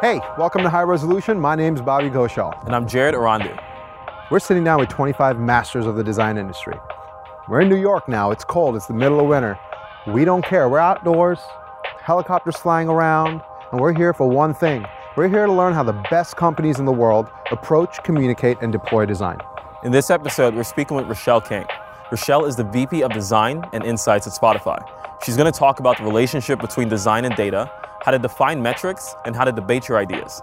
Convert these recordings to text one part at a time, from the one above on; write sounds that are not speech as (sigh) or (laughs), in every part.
Hey, welcome to High Resolution. My name is Bobby Ghoshal. And I'm Jared Erondu. We're sitting down with 25 masters of the design industry. We're in New York now. It's cold. It's the middle of winter. We don't care. We're outdoors, helicopters flying around, and we're here for one thing. We're here to learn how the best companies in the world approach, communicate, and deploy design. In this episode, we're speaking with Rochelle King. Rochelle is the VP of Design and Insights at Spotify. She's going to talk about the relationship between design and data, how to define metrics, and how to debate your ideas.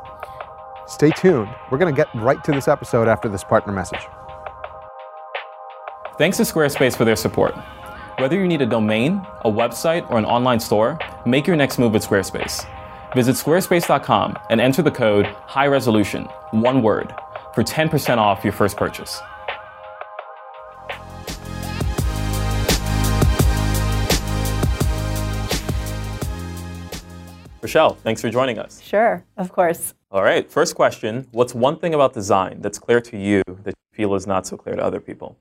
Stay tuned. We're going to get right to this episode after this partner message. Thanks to Squarespace for their support. Whether you need a domain, a website, or an online store, make your next move with Squarespace. Visit squarespace.com and enter the code high resolution, one word, for 10% off your first purchase. Rochelle, thanks for joining us. Sure, of course. All right, first question What's one thing about design that's clear to you that you feel is not so clear to other people?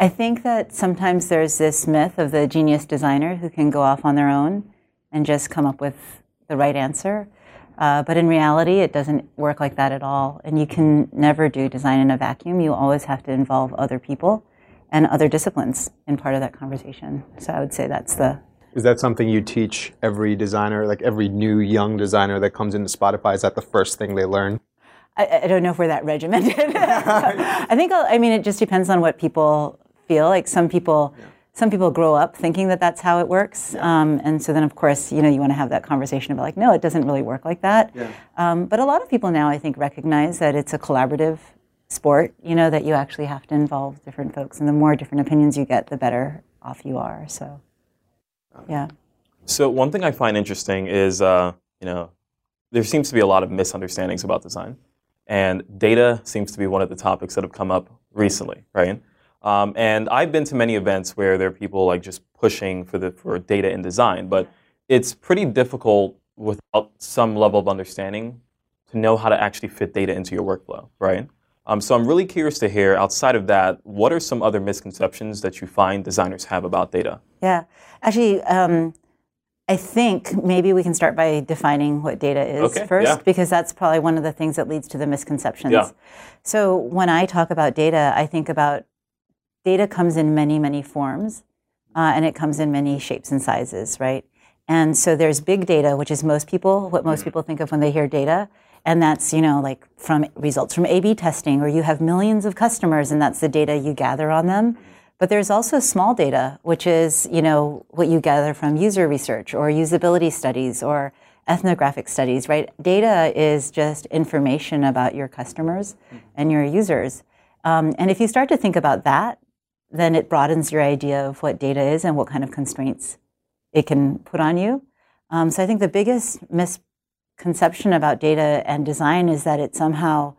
I think that sometimes there's this myth of the genius designer who can go off on their own and just come up with the right answer. Uh, but in reality, it doesn't work like that at all. And you can never do design in a vacuum. You always have to involve other people and other disciplines in part of that conversation. So I would say that's the is that something you teach every designer, like every new young designer that comes into Spotify? Is that the first thing they learn? I, I don't know if we're that regimented. (laughs) I think, I mean, it just depends on what people feel. Like some people, yeah. some people grow up thinking that that's how it works. Yeah. Um, and so then, of course, you know, you want to have that conversation about like, no, it doesn't really work like that. Yeah. Um, but a lot of people now, I think, recognize that it's a collaborative sport, you know, that you actually have to involve different folks. And the more different opinions you get, the better off you are. So. Yeah. So one thing I find interesting is, uh, you know, there seems to be a lot of misunderstandings about design, and data seems to be one of the topics that have come up recently, right? Um, and I've been to many events where there are people like just pushing for the for data in design, but it's pretty difficult without some level of understanding to know how to actually fit data into your workflow, right? Um, so I'm really curious to hear, outside of that, what are some other misconceptions that you find designers have about data? Yeah, actually, um, I think maybe we can start by defining what data is okay, first, yeah. because that's probably one of the things that leads to the misconceptions. Yeah. So when I talk about data, I think about data comes in many, many forms, uh, and it comes in many shapes and sizes, right? And so there's big data, which is most people, what most mm. people think of when they hear data. And that's, you know, like from results from A B testing, or you have millions of customers and that's the data you gather on them. But there's also small data, which is, you know, what you gather from user research or usability studies or ethnographic studies, right? Data is just information about your customers and your users. Um, and if you start to think about that, then it broadens your idea of what data is and what kind of constraints it can put on you. Um, so I think the biggest mis- conception about data and design is that it somehow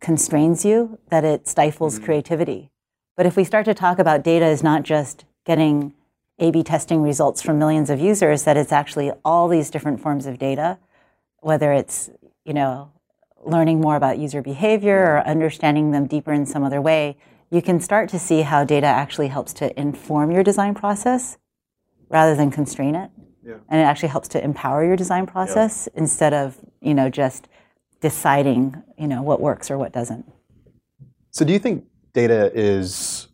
constrains you, that it stifles mm-hmm. creativity. But if we start to talk about data as not just getting A B testing results from millions of users, that it's actually all these different forms of data, whether it's, you know, learning more about user behavior or understanding them deeper in some other way, you can start to see how data actually helps to inform your design process rather than constrain it. Yeah. And it actually helps to empower your design process yeah. instead of, you know, just deciding, you know, what works or what doesn't. So do you think data is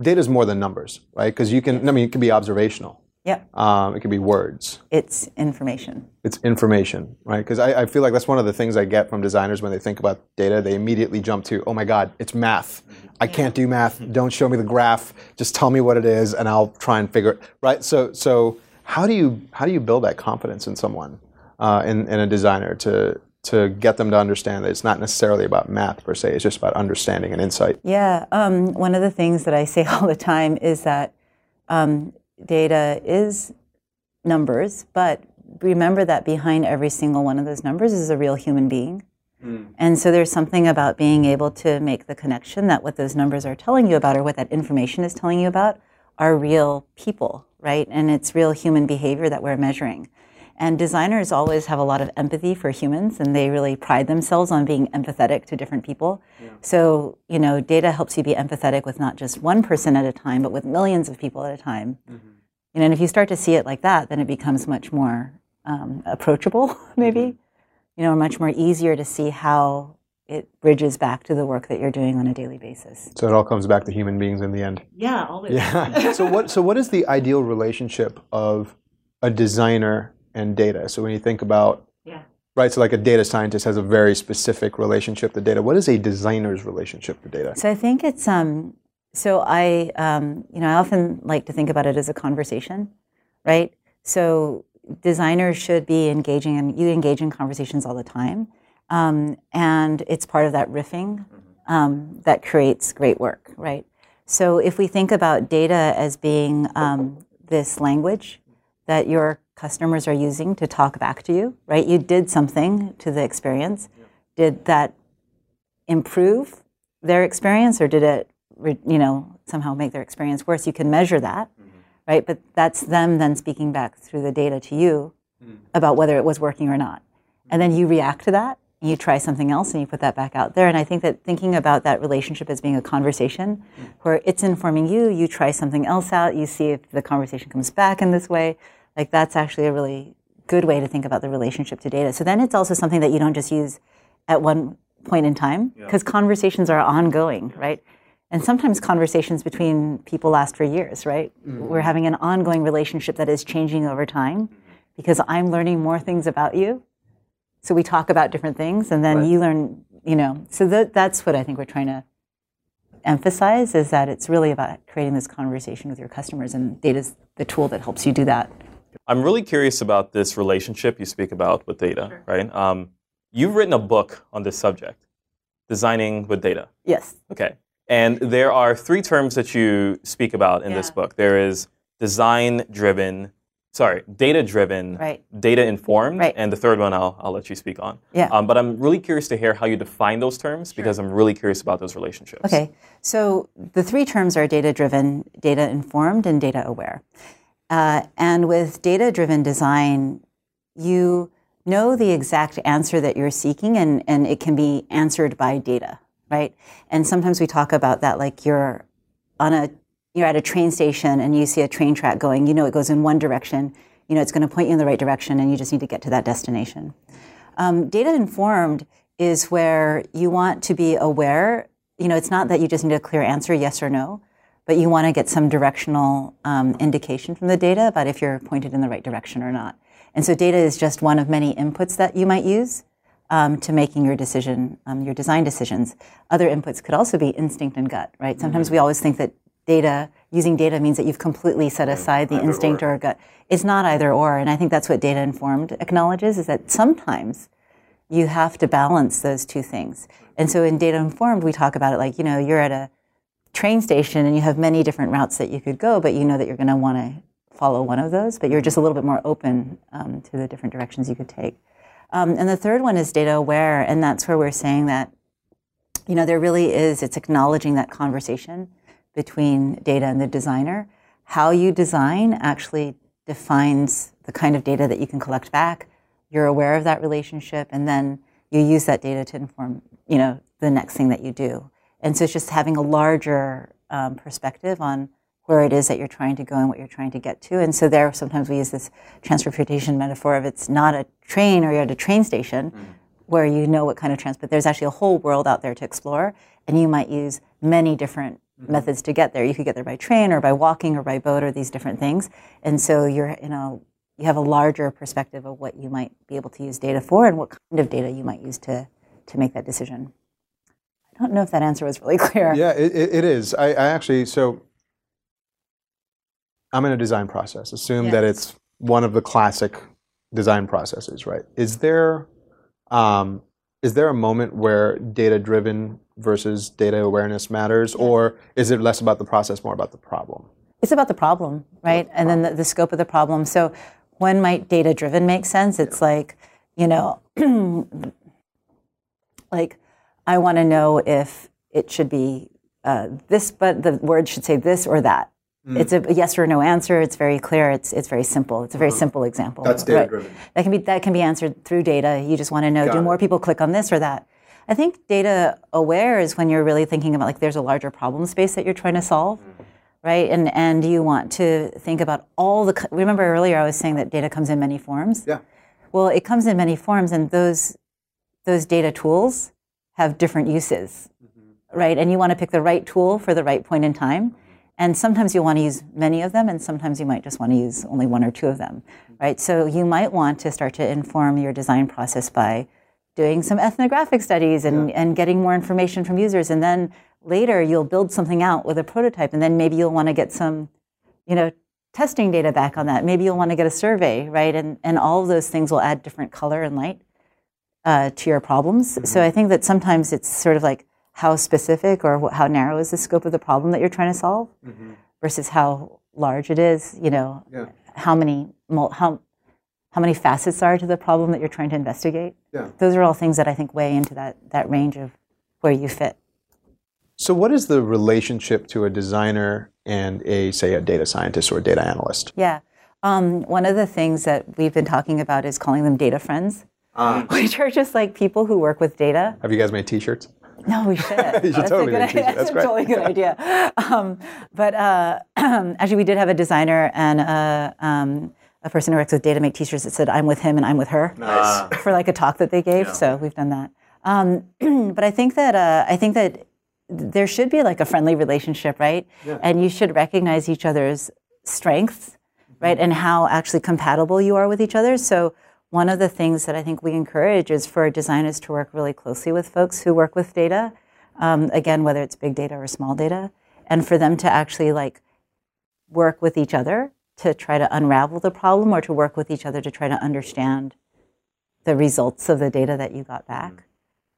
data is more than numbers, right? Because you can, I mean, it can be observational. Yeah. Um, it can be words. It's information. It's information, right? Because I, I, feel like that's one of the things I get from designers when they think about data. They immediately jump to, oh my God, it's math. I can't do math. Don't show me the graph. Just tell me what it is, and I'll try and figure it. Right. So, so how do you how do you build that confidence in someone, uh, in, in a designer to to get them to understand that it's not necessarily about math per se. It's just about understanding and insight. Yeah. Um, one of the things that I say (laughs) all the time is that um, data is numbers, but remember that behind every single one of those numbers is a real human being. Mm. And so there's something about being able to make the connection that what those numbers are telling you about or what that information is telling you about are real people right? And it's real human behavior that we're measuring. And designers always have a lot of empathy for humans, and they really pride themselves on being empathetic to different people. Yeah. So, you know, data helps you be empathetic with not just one person at a time, but with millions of people at a time. Mm-hmm. And if you start to see it like that, then it becomes much more um, approachable, (laughs) maybe. Mm-hmm. you know, much more easier to see how it bridges back to the work that you're doing on a daily basis. So it all comes back to human beings in the end. Yeah, always. Yeah. (laughs) so what so what is the ideal relationship of a designer and data? So when you think about Yeah. right, so like a data scientist has a very specific relationship to data. What is a designer's relationship to data? So I think it's um. So I um, you know I often like to think about it as a conversation, right? So designers should be engaging, and you engage in conversations all the time, um, and it's part of that riffing um, that creates great work, right? So if we think about data as being um, this language that your customers are using to talk back to you, right? You did something to the experience. Did that improve their experience, or did it, you know, somehow make their experience worse? You can measure that, right? But that's them then speaking back through the data to you about whether it was working or not, and then you react to that. You try something else and you put that back out there. And I think that thinking about that relationship as being a conversation where it's informing you, you try something else out, you see if the conversation comes back in this way, like that's actually a really good way to think about the relationship to data. So then it's also something that you don't just use at one point in time because conversations are ongoing, right? And sometimes conversations between people last for years, right? Mm-hmm. We're having an ongoing relationship that is changing over time because I'm learning more things about you. So we talk about different things and then you learn, you know. So that, that's what I think we're trying to emphasize is that it's really about creating this conversation with your customers and data is the tool that helps you do that. I'm really curious about this relationship you speak about with data, right? Um, you've written a book on this subject, designing with data. Yes. Okay. And there are three terms that you speak about in this book. There is design driven, sorry, data driven, Right. data informed, Right. and the third one I'll, I'll let you speak on. Yeah. Um, but I'm really curious to hear how you define those terms because I'm really curious about those relationships. Okay, so the three terms are data driven, data informed, and data aware. Uh, and with data driven design, you know the exact answer that you're seeking, and, and it can be answered by data, right? And sometimes we talk about that like you're on a you're at a train station and you see a train track going, you know it goes in one direction, you know it's going to point you in the right direction, and you just need to get to that destination. Um, data informed is where you want to be aware. You know, it's not that you just need a clear answer, yes or no, but you want to get some directional um, indication from the data about if you're pointed in the right direction or not. And so, data is just one of many inputs that you might use um, to making your decision, um, your design decisions. Other inputs could also be instinct and gut, right? Sometimes we always think that data, using data means that you've completely set aside the instinct or. gut. It's not either or, and I think that's what data informed acknowledges is that sometimes you have to balance those two things. And so in data informed, we talk about it like, you know, you're at a train station and you have many different routes that you could go, but you know that you're going to want to follow one of those, but you're just a little bit more open um, to the different directions you could take. Um, and the third one is data aware, and that's where we're saying that, you know, there really is, it's acknowledging that conversation between data and the designer. How you design actually defines the kind of data that you can collect back. You're aware of that relationship, and then you use that data to inform, you know, the next thing that you do. And so it's just having a larger um, perspective on where it is that you're trying to go and what you're trying to get to. And so there, sometimes we use this transportation metaphor of it's not a train or you're at a train station where you know what kind of transport. There's actually a whole world out there to explore, and you might use many different methods to get there. You could get there by train or by walking or by boat or these different things. And so you're, you know, you have a larger perspective of what you might be able to use data for and what kind of data you might use to to make that decision. I don't know if that answer was really (laughs) clear. Yeah, it, it, is. I, I actually so I'm in a design process. Assume Yeah. that it's one of the classic design processes, right? Is there um, is there a moment where data driven versus data awareness matters, or is it less about the process, more about the problem? It's about the problem, right? And then the, the scope of the problem. So when might data driven make sense? It's like, you know, (clears throat) like I want to know if it should be uh, this, but the word should say this or that. Mm. It's a yes or no answer. It's very clear. It's it's very simple. It's a very simple example. Uh-huh. That's data-driven. That can be that can be answered through data. You just want to know: Got do it. more people click on this or that? I think data aware is when you're really thinking about like there's a larger problem space that you're trying to solve, right? And and you want to think about all the. Remember earlier I was saying that data comes in many forms. Yeah. Well, it comes in many forms, and those those data tools have different uses, right? And you want to pick the right tool for the right point in time. And sometimes you'll want to use many of them, and sometimes you might just want to use only one or two of them, right? So you might want to start to inform your design process by doing some ethnographic studies and, and getting more information from users. And then later you'll build something out with a prototype, and then maybe you'll want to get some, you know, testing data back on that. Maybe you'll want to get a survey, right? And, and all of those things will add different color and light uh, to your problems. So I think that sometimes it's sort of like how specific or how narrow is the scope of the problem that you're trying to solve versus how large it is, you know, Yeah. how many how how many facets are to the problem that you're trying to investigate. Yeah. Those are all things that I think weigh into that that range of where you fit. So, what is the relationship to a designer and a, say, a data scientist or a data analyst? Yeah. Um, one of the things that we've been talking about is calling them data friends, (laughs) which are just like people who work with data. Have you guys made T-shirts? No, we (laughs) should. You should That's totally a good idea. That's (laughs) That's a totally good idea. Um, but uh, (clears throat) actually, we did have a designer and a, um, a person who works with data make t-shirts that said, "I'm with him and I'm with her," Nice. for like a talk that they gave. So we've done that. Um, (clears throat) but I think that uh, I think that there should be like a friendly relationship, right? And you should recognize each other's strengths, right? And how actually compatible you are with each other. So one of the things that I think we encourage is for designers to work really closely with folks who work with data. Um, again, whether it's big data or small data, and for them to actually like work with each other to try to unravel the problem or to work with each other to try to understand the results of the data that you got back.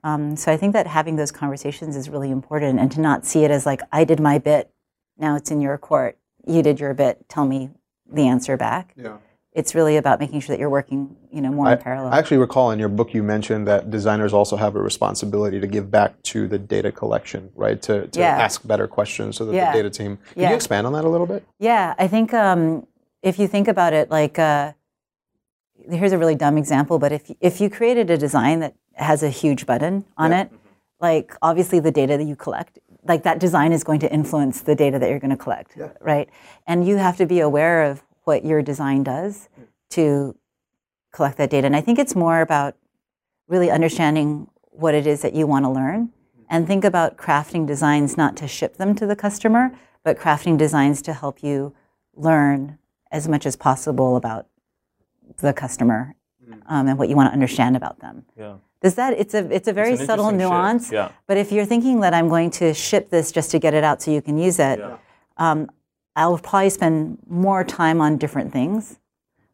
Um, so I think that having those conversations is really important and to not see it as like, I did my bit, now it's in your court, you did your bit, tell me the answer back. Yeah. It's really about making sure that you're working, you know, more I, in parallel. I actually recall in your book you mentioned that designers also have a responsibility to give back to the data collection, right? To, to Yeah. ask better questions so that Yeah. the data team. Can Yeah. you expand on that a little bit? Yeah, I think um, if you think about it, like uh, here's a really dumb example, but if if you created a design that has a huge button on it, like obviously the data that you collect, like that design is going to influence the data that you're going to collect, right? And you have to be aware of what your design does to collect that data. And I think it's more about really understanding what it is that you want to learn and think about crafting designs not to ship them to the customer, but crafting designs to help you learn as much as possible about the customer um, and what you want to understand about them. Yeah. Does that? It's a it's a very an subtle shift, nuance. yeah. But if you're thinking that I'm going to ship this just to get it out so you can use it, um, I'll probably spend more time on different things,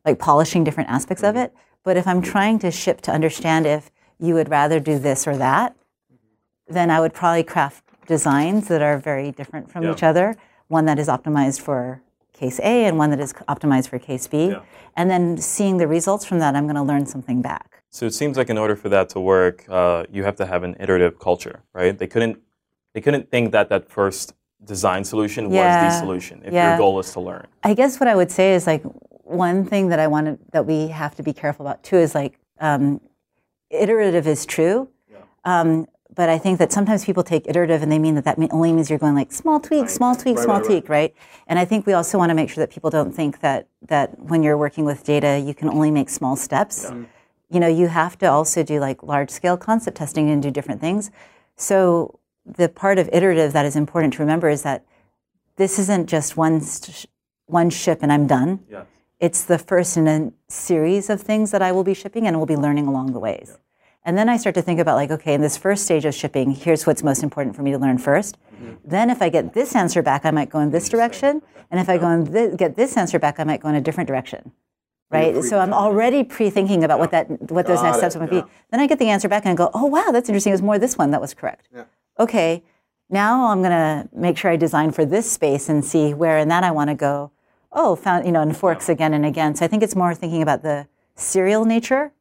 like polishing different aspects of it. But if I'm trying to ship to understand if you would rather do this or that, then I would probably craft designs that are very different from Yeah. each other. One that is optimized for case A and one that is optimized for case B. Yeah. And then seeing the results from that, I'm going to learn something back. So it seems like in order for that to work, uh, you have to have an iterative culture, right? They couldn't they couldn't think that that first design solution was the solution if Yeah. your goal is to learn. I guess what I would say is like one thing that I wanted that we have to be careful about too is like um, iterative is true, um, but I think that sometimes people take iterative and they mean that that mean, only means you're going like small tweak, small tweak, small tweak, right? And I think we also want to make sure that people don't think that that when you're working with data, you can only make small steps. You know, you have to also do like large scale concept testing and do different things. So the part of iterative that is important to remember is that this isn't just one st- one ship and I'm done. Yeah. It's the first in a series of things that I will be shipping and we'll be learning along the ways. And then I start to think about like, okay, in this first stage of shipping, here's what's most important for me to learn 1st Then if I get this answer back, I might go in this direction. And if I go and thi- get this answer back, I might go in a different direction. Right? So I'm already pre-thinking about what that what those next steps it, might be. Then I get the answer back and I go, oh wow, that's interesting. It was more this one that was correct. Okay, now I'm gonna make sure I design for this space and see where in that I want to go. Oh, found you know, and forks again and again. So I think it's more thinking about the serial nature.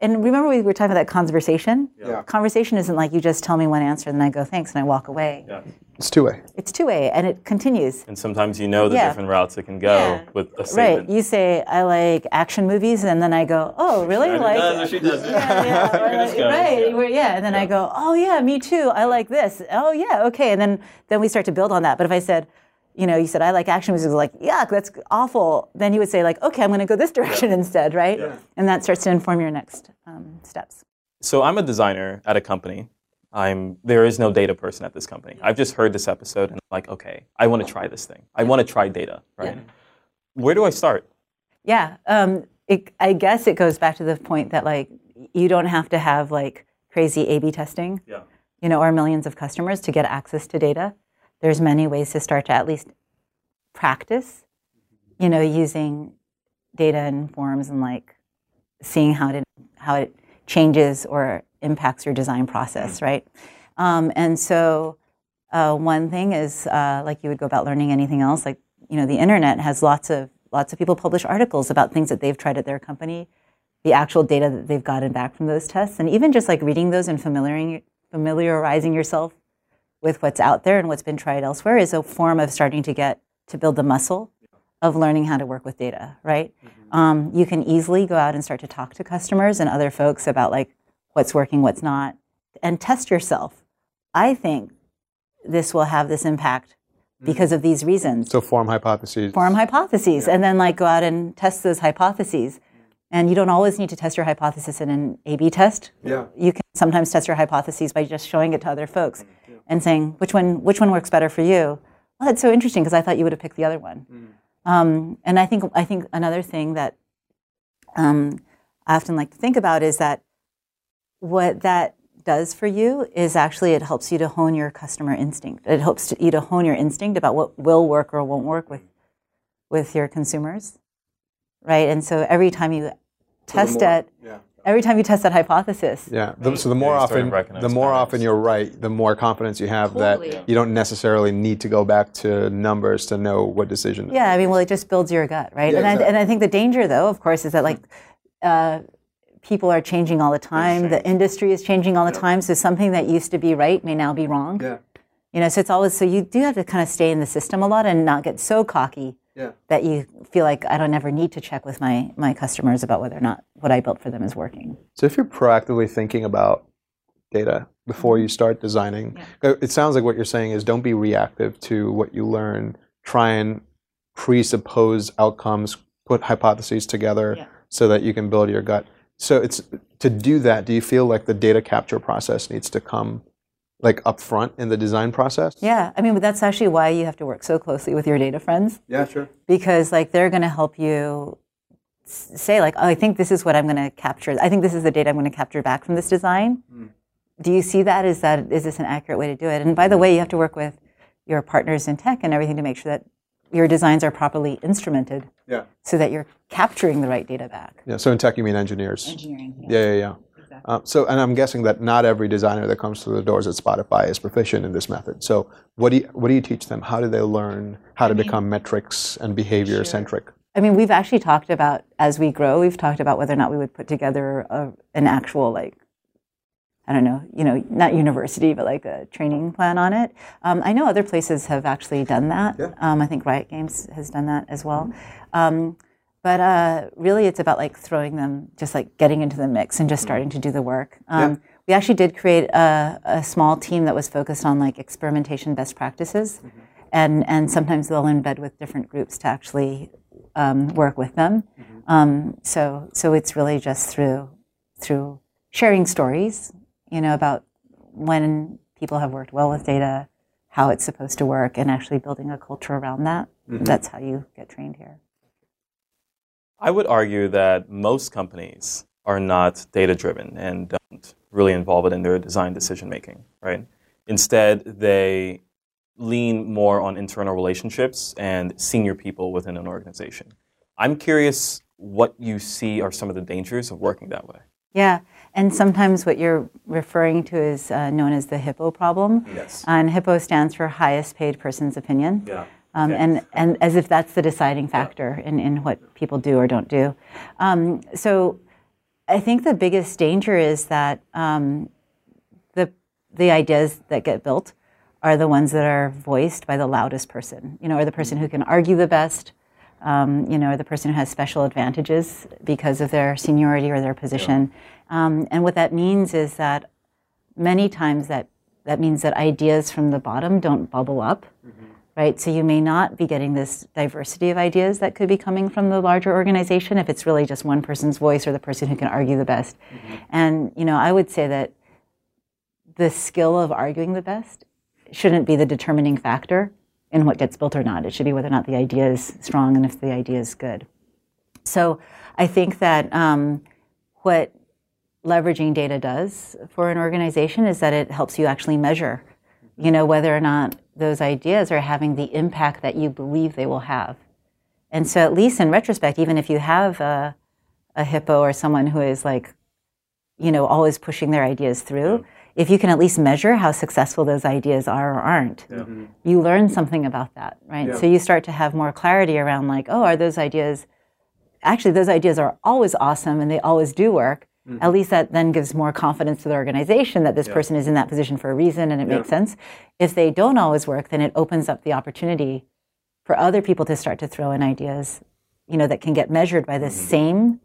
And remember, we were talking about that conversation. Yeah. Conversation isn't like you just tell me one answer and then I go thanks and I walk away. It's two way. It's two way and it continues. And sometimes you know the Yeah. different routes it can go Yeah. with a statement. Right. You say I like action movies, and then I go, oh, really? Either like, does or she doesn't. yeah, yeah, or like- goes, right, yeah. yeah. And then I go, oh yeah, me too. I like this. Oh yeah, okay. And then then we start to build on that. But if I said, you know, you said I like action movies, like yuck, that's awful. Then you would say like, okay, I'm going to go this (laughs) direction instead, right? And that starts to inform your next um, steps. so I'm a designer at a company. I'm there is no data person at this company. I've just heard this episode and I'm like, okay, I want to try this thing. I want to try data, right? Where do I start? Yeah, um, it, I guess it goes back to the point that like you don't have to have like crazy A/B testing, Yeah. you know, or millions of customers to get access to data. There's many ways to start to at least practice, you know, using data and forms and like seeing how it how it changes or impacts your design process, right? Um, and so uh, one thing is uh, like you would go about learning anything else, like you know, the internet has lots of lots of people publish articles about things that they've tried at their company, the actual data that they've gotten back from those tests, and even just like reading those and familiarizing familiarizing yourself with what's out there and what's been tried elsewhere is a form of starting to get to build the muscle of learning how to work with data, right? Um, you can easily go out and start to talk to customers and other folks about like what's working, what's not, and test yourself. I think this will have this impact because of these reasons. So form hypotheses. Form hypotheses, and then like go out and test those hypotheses. And you don't always need to test your hypothesis in an A/B test. Yeah. You can sometimes test your hypotheses by just showing it to other folks and saying which one which one works better for you. Well, that's so interesting because I thought you would have picked the other one. Um, and I think I think another thing that um, I often like to think about is that what that does for you is actually it helps you to hone your customer instinct. It helps to, you to hone your instinct about what will work or won't work with with your consumers, right? And so every time you test more- it, yeah. every time you test that hypothesis, Yeah. The, so the more Yeah, often, the more patterns. often you're right, the more confidence you have Totally. that you don't necessarily need to go back to numbers to know what decision. Yeah, I mean, well, it just builds your gut, right? Yeah, and, I, and I think the danger, though, of course, is that like uh, people are changing all the time. The industry is changing all the time. So something that used to be right may now be wrong. Yeah. You know, so it's always so you do have to kind of stay in the system a lot and not get so cocky Yeah. that you feel like I don't ever need to check with my my customers about whether or not what I built for them is working. So if you're proactively thinking about data before Mm-hmm. you start designing, uh, it sounds like what you're saying is don't be reactive to what you learn. Try and presuppose outcomes, put hypotheses together Yeah. so that you can build your gut. So it's to do that. Do you feel like the data capture process needs to come like up front in the design process? Yeah, I mean, but that's actually why you have to work so closely with your data friends. Yeah, sure. because like they're going to help you s- say like oh i think this is what i'm going to capture i think this is the data i'm going to capture back from this design hmm. do you see that is that is this an accurate way to do it and by the hmm. way you have to work with your partners in tech and everything to make sure that your designs are properly instrumented Yeah. so that you're capturing the right data back Yeah. So in tech, you mean engineers? engineering Yeah, yeah, yeah. Uh, so, and I'm guessing that not every designer that comes through the doors at Spotify is proficient in this method. So, what do you, what do you teach them? How do they learn how to become metrics and behavior centric? I mean, we've actually talked about as we grow, we've talked about whether or not we would put together a, an actual like, I don't know, you know, not university, but like a training plan on it. Um, I know other places have actually done that. Um, I think Riot Games has done that as well. Um, but uh, really, it's about like throwing them, just like getting into the mix and just starting to do the work. Um, We actually did create a, a small team that was focused on like experimentation best practices, and and sometimes they'll embed with different groups to actually um, work with them. Um, so so it's really just through through sharing stories, you know, about when people have worked well with data, how it's supposed to work, and actually building a culture around that. Mm-hmm. That's how you get trained here. I would argue that most companies are not data driven and don't really involve it in their design decision making, right? Instead, they lean more on internal relationships and senior people within an organization. I'm curious what you see are some of the dangers of working that way. Yeah, and sometimes what you're referring to is uh, known as the HIPPO problem. Yes. And HIPPO stands for highest paid person's opinion. Yeah. Um, Okay. and, and as if that's the deciding factor in, in what people do or don't do. Um, so I think the biggest danger is that um, the, the ideas that get built are the ones that are voiced by the loudest person, you know, or the person who can argue the best, um, you know, or the person who has special advantages because of their seniority or their position. Um, and what that means is that many times that that means that ideas from the bottom don't bubble up right? So you may not be getting this diversity of ideas that could be coming from the larger organization if it's really just one person's voice or the person who can argue the best. And you know, I would say that the skill of arguing the best shouldn't be the determining factor in what gets built or not. It should be whether or not the idea is strong and if the idea is good. So I think that um, what leveraging data does for an organization is that it helps you actually measure, you know, whether or not those ideas are having the impact that you believe they will have. And so, at least in retrospect, even if you have a, a hippo or someone who is like, you know, always pushing their ideas through, if you can at least measure how successful those ideas are or aren't, mm-hmm. you learn something about that, right? So you start to have more clarity around like, oh, are those ideas actually those ideas are always awesome and they always do work. At mm-hmm. least that then gives more confidence to the organization that this person is in that position for a reason and it makes sense. If they don't always work, then it opens up the opportunity for other people to start to throw in ideas, you know, that can get measured by the mm-hmm. same,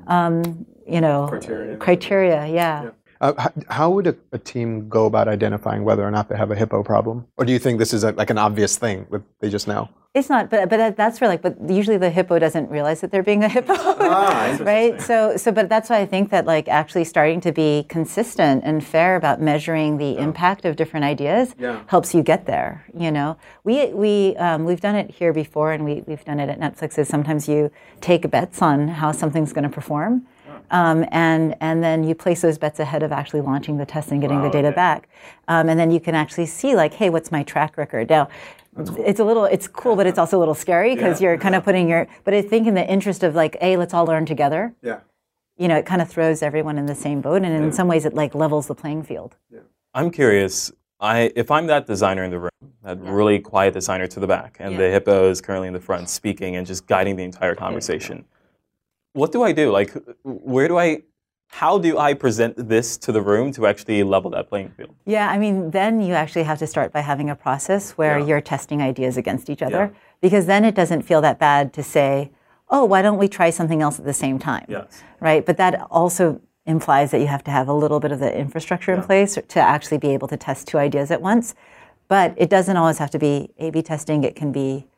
mm-hmm. um, you know, Criteria. criteria. Yeah. Uh, how would a, a team go about identifying whether or not they have a hippo problem? Or do you think this is a, like an obvious thing that they just know? It's not, but but that's for like, but usually the hippo doesn't realize that they're being a hippo, (laughs) right? So so, but that's why I think that like actually starting to be consistent and fair about measuring the impact of different ideas helps you get there. You know, we we um, we've done it here before, and we we've done it at Netflix. Is sometimes you take bets on how something's going to perform. Um, and and then you place those bets ahead of actually launching the test and getting the data back, um, and then you can actually see like, hey, what's my track record now? It's a little, it's cool, but it's also a little scary because you're kind of putting your. But I think in the interest of like, hey, let's all learn together. Yeah. You know, it kind of throws everyone in the same boat, and in some ways, it like levels the playing field. yeah. I'm curious. I if I'm that designer in the room, that really quiet designer to the back, and the hippo is currently in the front speaking and just guiding the entire conversation. What do I do? Like, where do I? How do I present this to the room to actually level that playing field? Yeah, I mean, then you actually have to start by having a process where you're testing ideas against each other, because then it doesn't feel that bad to say, "Oh, why don't we try something else at the same time?" Yes. Right, but that also implies that you have to have a little bit of the infrastructure in place to actually be able to test two ideas at once. But it doesn't always have to be A/B testing. It can be,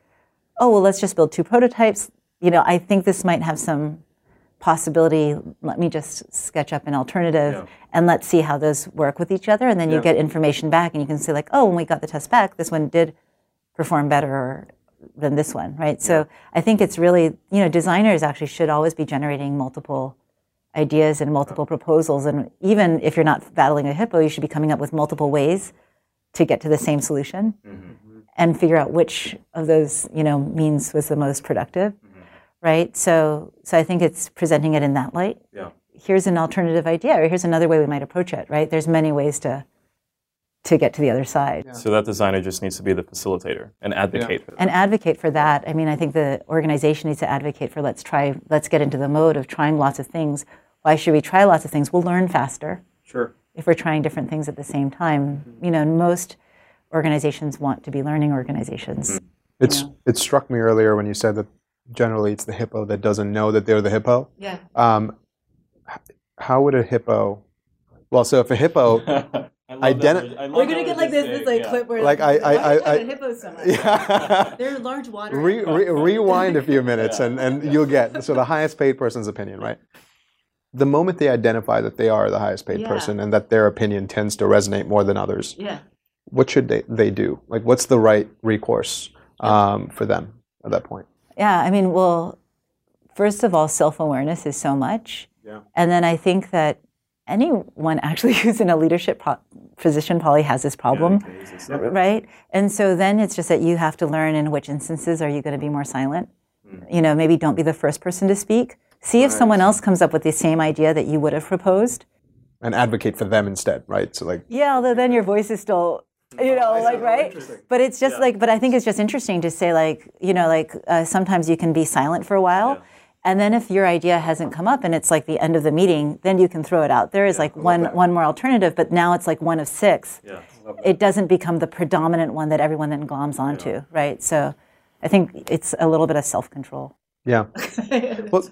oh well, let's just build two prototypes. You know, I think this might have some possibility. Let me just sketch up an alternative, and let's see how those work with each other. And then you get information back, and you can say like, oh, when we got the test back, this one did perform better than this one, right? So I think it's really, you know, designers actually should always be generating multiple ideas and multiple proposals. And even if you're not battling a hippo, you should be coming up with multiple ways to get to the same solution mm-hmm. and figure out which of those, you know, means was the most productive, right? So, so I think it's presenting it in that light. Yeah. Here's an alternative idea, or here's another way we might approach it, right? There's many ways to to get to the other side. So that designer just needs to be the facilitator and advocate for that. and advocate for that. I mean, I think the organization needs to advocate for let's try, let's get into the mode of trying lots of things. Why should we try lots of things? We'll learn faster Sure. if we're trying different things at the same time. Mm-hmm. You know, most organizations want to be learning organizations. Mm-hmm. It's it struck me earlier when you said that generally it's the hippo that doesn't know that they're the hippo. Yeah. Um, how would a hippo? Well, so if a hippo, (laughs) Identi- (laughs) Identi- We're gonna get like this, this like clip where Like, I- I- I- I- hippos so much? yeah, (laughs) They're large water. re, re, rewind a few minutes and, and you'll get so the highest paid person's opinion, right? The moment they identify that they are the highest paid Yeah. person and that their opinion tends to resonate more than others, yeah. what should they, they do? Like, what's the right recourse um, for them at that point? Yeah, I mean, well, first of all, self awareness is so much. Yeah. And then I think that anyone actually (laughs) who's in a leadership pro- position probably has this problem, right? And so then it's just that you have to learn in which instances are you going to be more silent. Hmm. You know, maybe don't be the first person to speak. See if someone else comes up with the same idea that you would have proposed. And advocate for them instead, right? So, like, Yeah, although then your voice is still, you know, like right. But it's just like, but I think it's just interesting to say like, you know, like uh, sometimes you can be silent for a while, and then if your idea hasn't come up and it's like the end of the meeting, then you can throw it out There is as like one one more alternative. But now it's like one of six. It doesn't become the predominant one that everyone then gloms onto, right? So, I think it's a little bit of self control. Yeah. (laughs) well,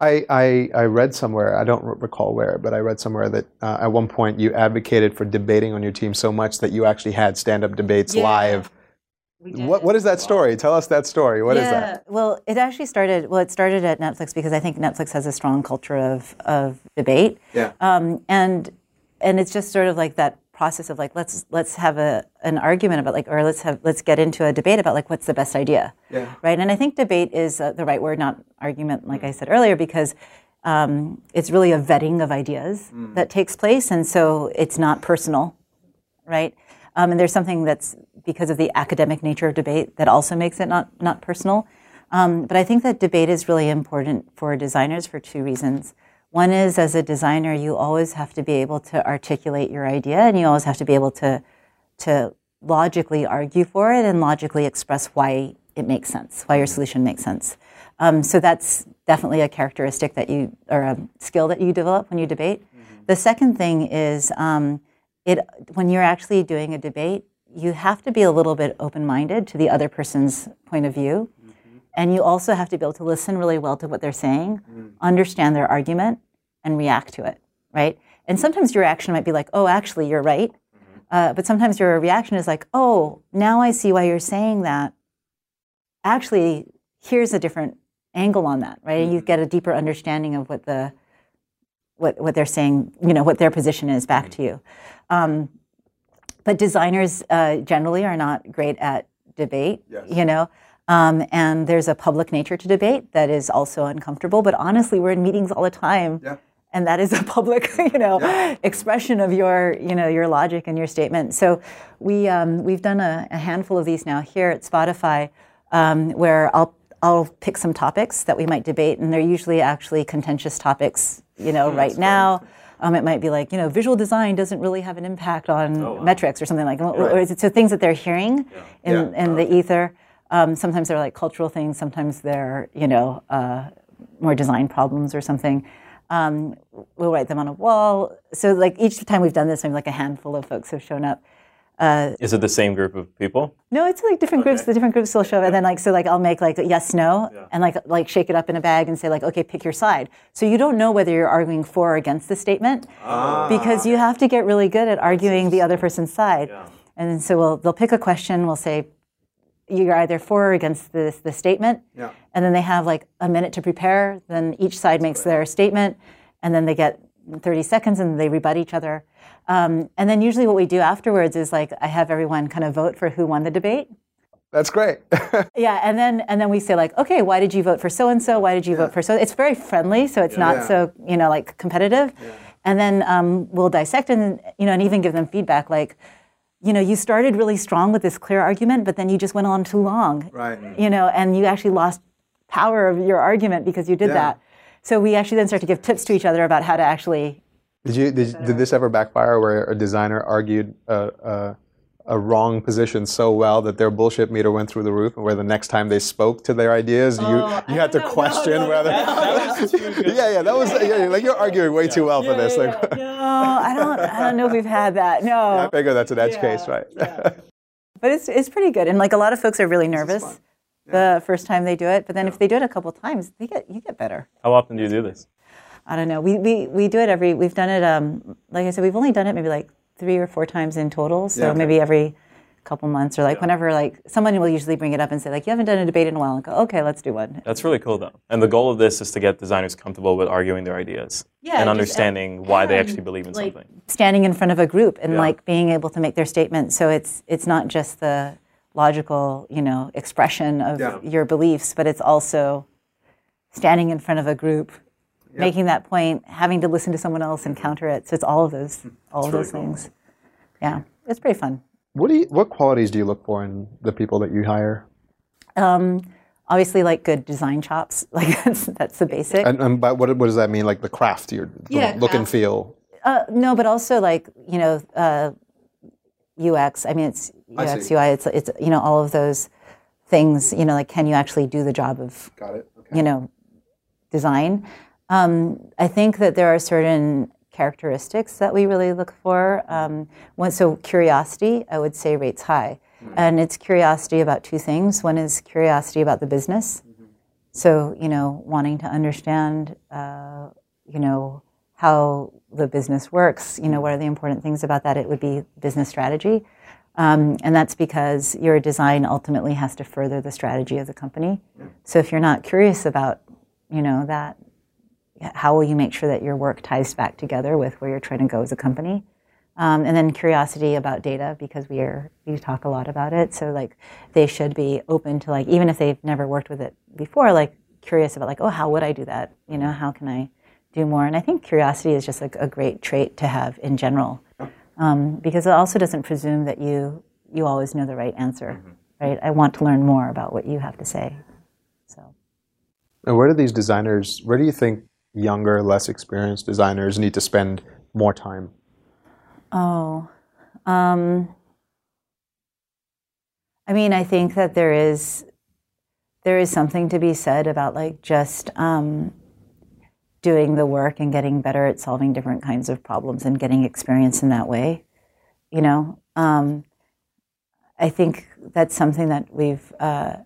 I, I, I read somewhere, I don't recall where, but I read somewhere that uh, at one point you advocated for debating on your team so much that you actually had stand up debates Yeah. live What what is that story? Tell us that story. What is yeah. that? Well, it actually started. Well, it started at Netflix because I think Netflix has a strong culture of of debate. Yeah. Um, and and it's just sort of like that process of like let's let's have a an argument about like or let's have let's get into a debate about like what's the best idea. Yeah. Right. And I think debate is uh, the right word, not argument, like I said earlier, because. Um, it's really a vetting of ideas that takes place, and so it's not personal, right? Um, and there's something that's because of the academic nature of debate that also makes it not not personal. Um, but I think that debate is really important for designers for two reasons. One is as a designer, you always have to be able to articulate your idea, and you always have to be able to to logically argue for it and logically express why it makes sense, why your solution makes sense. Um, so that's definitely a characteristic that you or a skill that you develop when you debate. The second thing is um, it when you're actually doing a debate, you have to be a little bit open-minded to the other person's point of view, and you also have to be able to listen really well to what they're saying, understand their argument, and react to it. Right? And sometimes your reaction might be like, "Oh, actually, you're right," uh, but sometimes your reaction is like, "Oh, now I see why you're saying that." Actually, here's a different angle on that, right? You get a deeper understanding of what the what what they're saying, you know, what their position is back to you. Um, but designers uh, generally are not great at debate, you know. Um, and there's a public nature to debate that is also uncomfortable. But honestly, we're in meetings all the time, and that is a public, (laughs) you know, expression of your, you know, your logic and your statement. So we um, we've done a, a handful of these now here at Spotify, um, where I'll I'll pick some topics that we might debate, and they're usually actually contentious topics. You know, right now, um, it might be like you know, visual design doesn't really have an impact on metrics or something like. Or, or is it- so things that they're hearing in, in the ether. Um, sometimes they're like cultural things. Sometimes they're you know uh, more design problems or something. Um, we'll write them on a wall. So like each time we've done this, maybe like a handful of folks have shown up. Is it the same group of people? No, it's like different groups. The different groups will show up, and then like so, like I'll make like a yes, no, and like like shake it up in a bag and say like, okay, pick your side. So you don't know whether you're arguing for or against the statement because you have to get really good at arguing the other person's side. And so we'll they'll pick a question. We'll say you're either for or against this the statement, Yeah. and then they have like a minute to prepare. Then each side makes their statement, and then they get 30 seconds, and they rebut each other. Um, and then usually what we do afterwards is like I have everyone kind of vote for who won the debate. That's great. (laughs) Yeah, and then and then we say like, okay, why did you vote for so and so? Why did you vote for so? It's very friendly, so it's not Yeah. so you know like competitive. And then um, we'll dissect and you know and even give them feedback like, you know, you started really strong with this clear argument, but then you just went on too long. Right. You know, and you actually lost power of your argument because you did Yeah. that. So we actually then start to give tips to each other about how to actually. Did you did, did this ever backfire where a designer argued a, a, a wrong position so well that their bullshit meter went through the roof, and where the next time they spoke to their ideas, you you had to question whether. (laughs) yeah, yeah, that was yeah, like you're arguing way too well for this. Like, (laughs) No, I don't. I don't know if we've had that. No. I figure that's an edge case, right? (laughs) But it's, it's pretty good. And like a lot of folks are really nervous the first time they do it. But then if they do it a couple times, they get you get better. How often do you do this? I don't know. We, we, we do it every, we've done it, um, like I said, we've only done it maybe like three or four times in total. So Yeah. maybe every couple months or like whenever like someone will usually bring it up and say like, you haven't done a debate in a while and go, okay, let's do one. That's really cool, though. And the goal of this is to get designers comfortable with arguing their ideas Yeah, and just, uh, understanding why they actually believe in like, something. Standing in front of a group and Yeah. like being able to make their statement. So it's, it's not just the logical, you know, expression of Yeah. your beliefs, but it's also standing in front of a group, making that point, having to listen to someone else and counter it. So it's all of those, all of those things. Yeah, it's pretty fun. What do you, what qualities do you look for in the people that you hire? Um, obviously, like good design chops, (laughs) like that's that's the basic. And, and by what, what does that mean? Like the craft, your Yeah, look and feel. Uh, no, but also like you know, uh, UX. I mean, it's UX. UI. It's it's you know all of those things. You know, like can you actually do the job of Got it. Okay. you know design? Um, I think that there are certain characteristics that we really look for. Um, one, so curiosity, I would say, rates high, and it's curiosity about two things. One is curiosity about the business. So you know, wanting to understand, uh, you know, how the business works. You know, what are the important things about that? It would be business strategy. Um, and that's because your design ultimately has to further the strategy of the company. So if you're not curious about, you know, that, how will you make sure that your work ties back together with where you're trying to go as a company? Um, and then curiosity about data because we are we talk a lot about it. So like they should be open to like even if they've never worked with it before, like curious about like oh how would I do that? You know how can I do more? And I think curiosity is just like a great trait to have in general um, because it also doesn't presume that you you always know the right answer. Right? I want to learn more about what you have to say. So And where do these designers? Where do you think younger, less experienced designers need to spend more time? Oh, um, I mean, I think that there is there is something to be said about like just um, doing the work and getting better at solving different kinds of problems and getting experience in that way. You know, um, I think that's something that we've. Uh,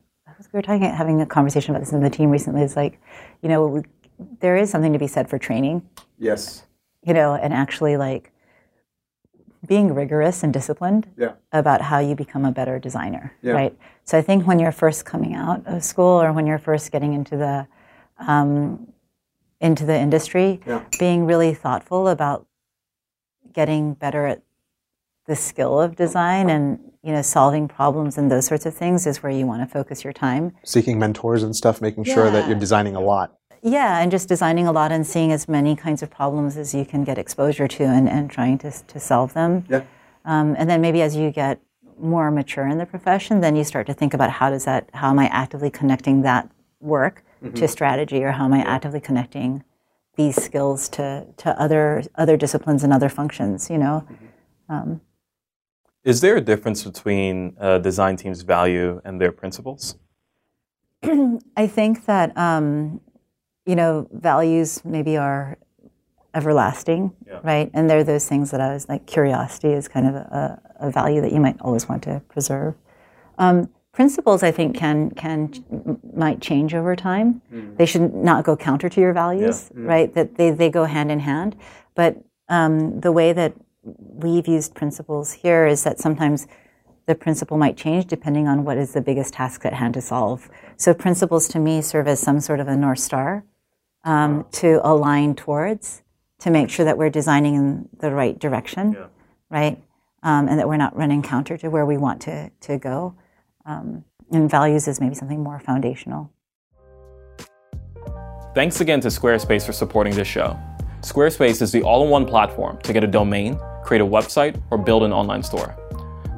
we were talking, having a conversation about this in the team recently. Is like, you know, there is something to be said for training. Yes. You know, and actually like being rigorous and disciplined Yeah. about how you become a better designer, Yeah. right? So I think when you're first coming out of school or when you're first getting into the um, into the industry, Yeah. being really thoughtful about getting better at the skill of design and you know solving problems and those sorts of things is where you want to focus your time. Seeking mentors and stuff, making sure that you're designing a lot. Yeah, and just designing a lot and seeing as many kinds of problems as you can get exposure to and, and trying to, to solve them. Yeah. Um, and then maybe as you get more mature in the profession, then you start to think about how does that, how am I actively connecting that work to strategy, or how am I actively connecting these skills to, to other other disciplines and other functions? You know, Is there a difference between a design team's value and their principles? (clears throat) I think that um, you know values maybe are everlasting, Yeah. right? And they're those things that I was like curiosity is kind of a, a value that you might always want to preserve. Um, principles, I think, can can might change over time. They should not go counter to your values, right? That they they go hand in hand. But um, the way that we've used principles here is that sometimes the principle might change depending on what is the biggest task at hand to solve. So principles to me serve as some sort of a north star um, to align towards, to make sure that we're designing in the right direction, right, um, and that we're not running counter to where we want to to go. Um, and values is maybe something more foundational. Thanks again to Squarespace for supporting this show. Squarespace is the all in one platform to get a domain, create a website, or build an online store.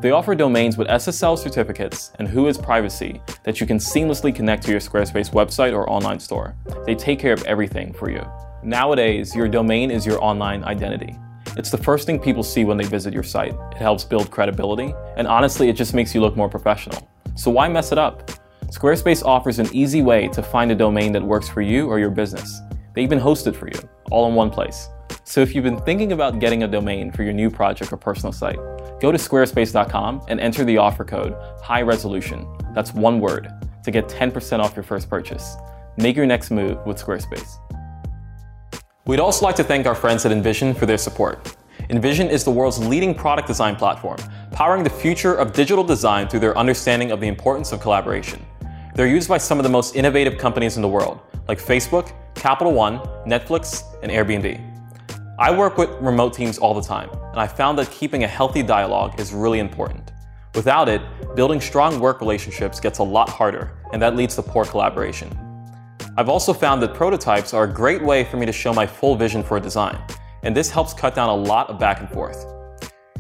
They offer domains with SSL certificates and WHOIS privacy that you can seamlessly connect to your Squarespace website or online store. They take care of everything for you. Nowadays, your domain is your online identity. It's the first thing people see when they visit your site. It helps build credibility, and honestly, it just makes you look more professional. So why mess it up? Squarespace offers an easy way to find a domain that works for you or your business. They even host it for you, all in one place. So if you've been thinking about getting a domain for your new project or personal site, go to squarespace.com and enter the offer code high resolution. That's one word to get 10% off your first purchase. Make your next move with Squarespace. We'd also like to thank our friends at InVision for their support. InVision is the world's leading product design platform, powering the future of digital design through their understanding of the importance of collaboration. They're used by some of the most innovative companies in the world, like Facebook, Capital One, Netflix, and Airbnb. I work with remote teams all the time, and I found that keeping a healthy dialogue is really important. Without it, building strong work relationships gets a lot harder, and that leads to poor collaboration. I've also found that prototypes are a great way for me to show my full vision for a design, and this helps cut down a lot of back and forth.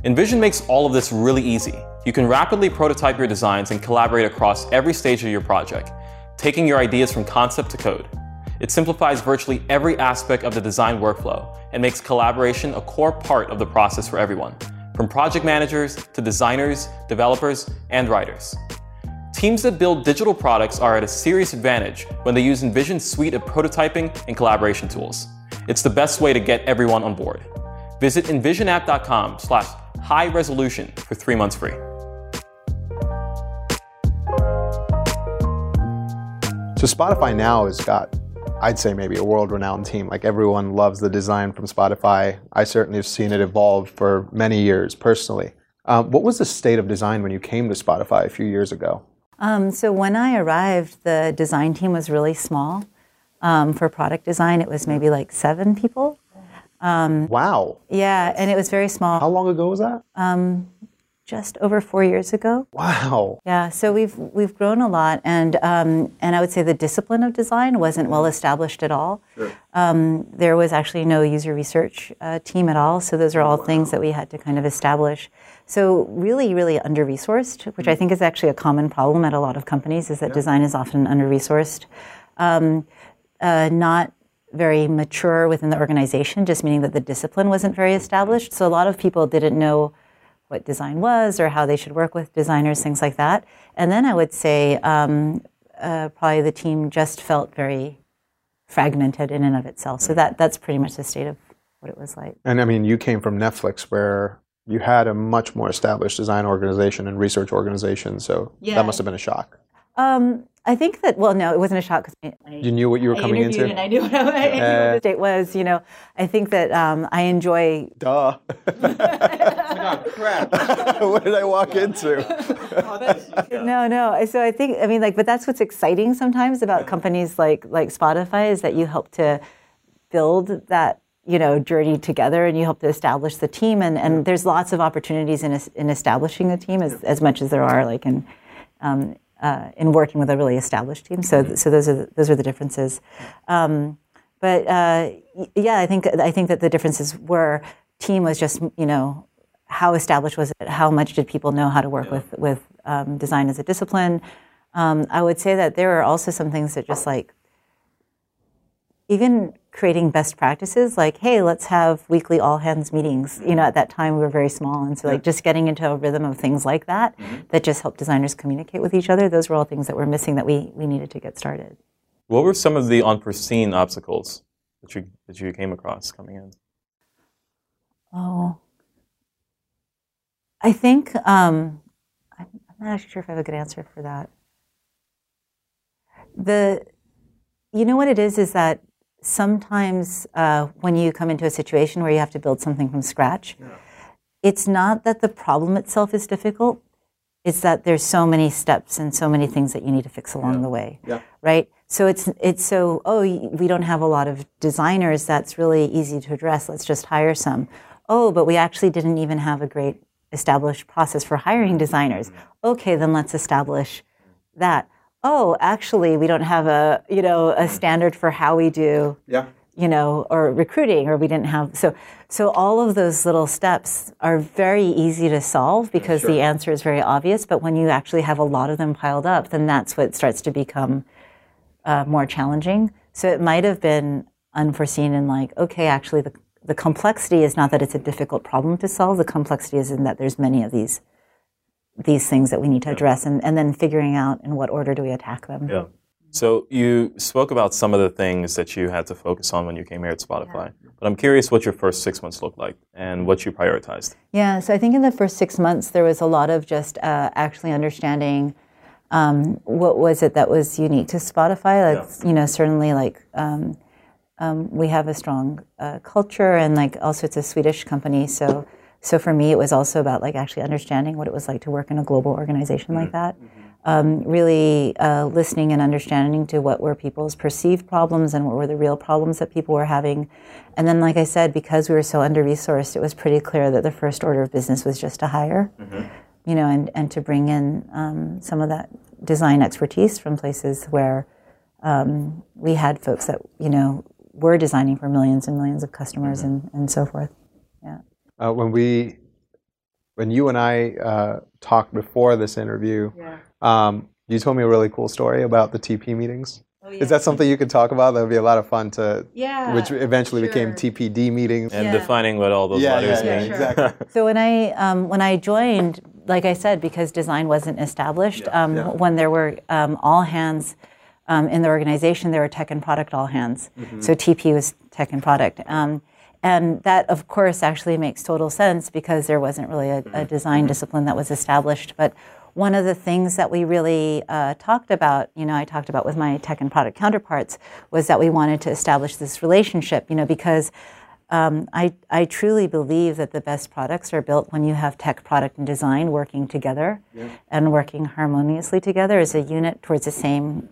InVision makes all of this really easy. You can rapidly prototype your designs and collaborate across every stage of your project, taking your ideas from concept to code. It simplifies virtually every aspect of the design workflow and makes collaboration a core part of the process for everyone, from project managers to designers, developers, and writers. Teams that build digital products are at a serious advantage when they use InVision's suite of prototyping and collaboration tools. It's the best way to get everyone on board. Visit invisionapp.com slash high resolution for three months free. So Spotify now has got, I'd say maybe a world-renowned team. Like everyone loves the design from Spotify. I certainly have seen it evolve for many years personally. Um, what was the state of design when you came to Spotify a few years ago? Um, so when I arrived, the design team was really small. Um, for product design, it was maybe like seven people. Wow. Yeah, and it was very small. How long ago was that? Just over four years ago. Wow. Yeah, so we've we've grown a lot, and um, and I would say the discipline of design wasn't well established at all. Um, there was actually no user research uh, team at all, so those are all things that we had to kind of establish. So really, really under resourced, which I think is actually a common problem at a lot of companies, is that design is often under resourced. Um, uh, not very mature within the organization, just meaning that the discipline wasn't very established. So a lot of people didn't know what design was or how they should work with designers, things like that. And then I would say um, uh, probably the team just felt very fragmented in and of itself. So that that's pretty much the state of what it was like. And I mean, you came from Netflix, where you had a much more established design organization and research organization. So Yeah. that must have been a shock. Um, I think that well, no, it wasn't a shock because You knew what you were I coming into. and I knew what, I, (laughs) I knew what the state was. You know, I think that um, I enjoy Duh. (laughs) Crap! (laughs) What did I walk into? No, no. So I think I mean like, but that's what's exciting sometimes about companies like like Spotify is that you help to build that you know journey together and you help to establish the team and, and there's lots of opportunities in in establishing a team as, as much as there are like in um, uh, in working with a really established team. So th- so those are the, those are the differences. Um, but uh, yeah, I think I think that the differences were team was just you know how established was it? How much did people know how to work with with um, design as a discipline? Um, I would say that there are also some things that just like even creating best practices like hey let's have weekly all hands meetings. You know at that time we were very small and so like just getting into a rhythm of things like that that just help designers communicate with each other those were all things that were missing that we we needed to get started. What were some of the unforeseen obstacles that you that you came across coming in? Oh, I think um, I'm, I'm not actually sure if I have a good answer for that. The, you know what it is is that sometimes uh, when you come into a situation where you have to build something from scratch, it's not that the problem itself is difficult. It's that there's so many steps and so many things that you need to fix along the way, Yeah. right? So it's it's so oh we don't have a lot of designers. That's really easy to address. Let's just hire some. Oh, but we actually didn't even have a great established process for hiring designers. Okay, then let's establish that. Oh, actually, we don't have a you know a standard for how we do Yeah. you know, or recruiting, or we didn't have so so all of those little steps are very easy to solve because the answer is very obvious. But when you actually have a lot of them piled up, then that's what starts to become uh, more challenging. So it might have been unforeseen and like, okay, actually the the complexity is not that it's a difficult problem to solve. The complexity is in that there's many of these these things that we need to address, and, and then figuring out in what order do we attack them. Yeah. So you spoke about some of the things that you had to focus on when you came here at Spotify. But I'm curious what your first six months looked like and what you prioritized. Yeah, so I think in the first six months there was a lot of just uh, actually understanding um, what was it that was unique to Spotify. That's you know certainly like um, um, we have a strong uh, culture and like also it's a Swedish company, so so for me it was also about like actually understanding what it was like to work in a global organization like that. Um, really uh, listening and understanding to what were people's perceived problems and what were the real problems that people were having. And then, like I said, because we were so under resourced, it was pretty clear that the first order of business was just to hire, you know, and, and to bring in um, some of that design expertise from places where um, we had folks that, you know, were designing for millions and millions of customers and, and so forth. Yeah. Uh, when we, when you and I uh, talked before this interview, um, you told me a really cool story about the TP meetings. Is that something you could talk about? That would be a lot of fun to, Yeah, which eventually became. TPD meetings. And Yeah. defining what all those Yeah, letters yeah, yeah, mean. exactly. (laughs) So when I um, when I joined, like I said, because design wasn't established, um, yeah. when there were um, all hands um, in the organization, there were tech and product all hands. So TP was tech and product, um, and that of course actually makes total sense because there wasn't really a, a design discipline that was established. But one of the things that we really uh, talked about, you know, I talked about with my tech and product counterparts, was that we wanted to establish this relationship, you know, because um, I, I truly believe that the best products are built when you have tech, product, and design working together and working harmoniously together as a unit towards the same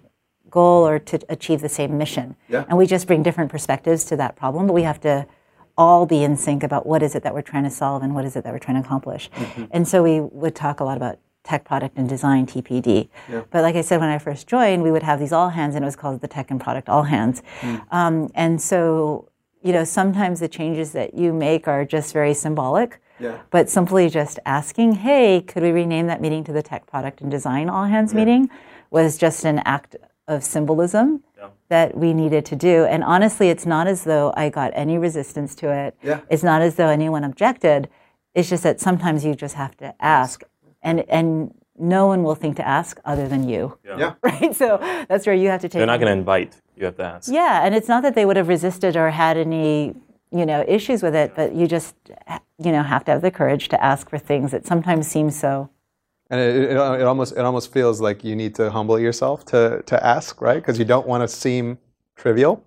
goal or to achieve the same mission. Yeah. And we just bring different perspectives to that problem, but we have to all be in sync about what is it that we're trying to solve and what is it that we're trying to accomplish. And so we would talk a lot about tech product and design TPD. But like I said, when I first joined, we would have these all hands, and it was called the tech and product all hands. Um, and so, you know, sometimes the changes that you make are just very symbolic. Yeah. But simply just asking, hey, could we rename that meeting to the tech product and design all hands meeting was just an act of symbolism that we needed to do. And honestly, it's not as though I got any resistance to it. Yeah. It's not as though anyone objected. It's just that sometimes you just have to ask. And and no one will think to ask other than you. Yeah. (laughs) Right? So that's where you have to take it They're not going to invite. You have to ask. yeah, and it's not that they would have resisted or had any, you know, issues with it, but you just, you know, have to have the courage to ask for things that sometimes seem so. And it, it, it almost it almost feels like you need to humble yourself to to ask, right? Because you don't want to seem trivial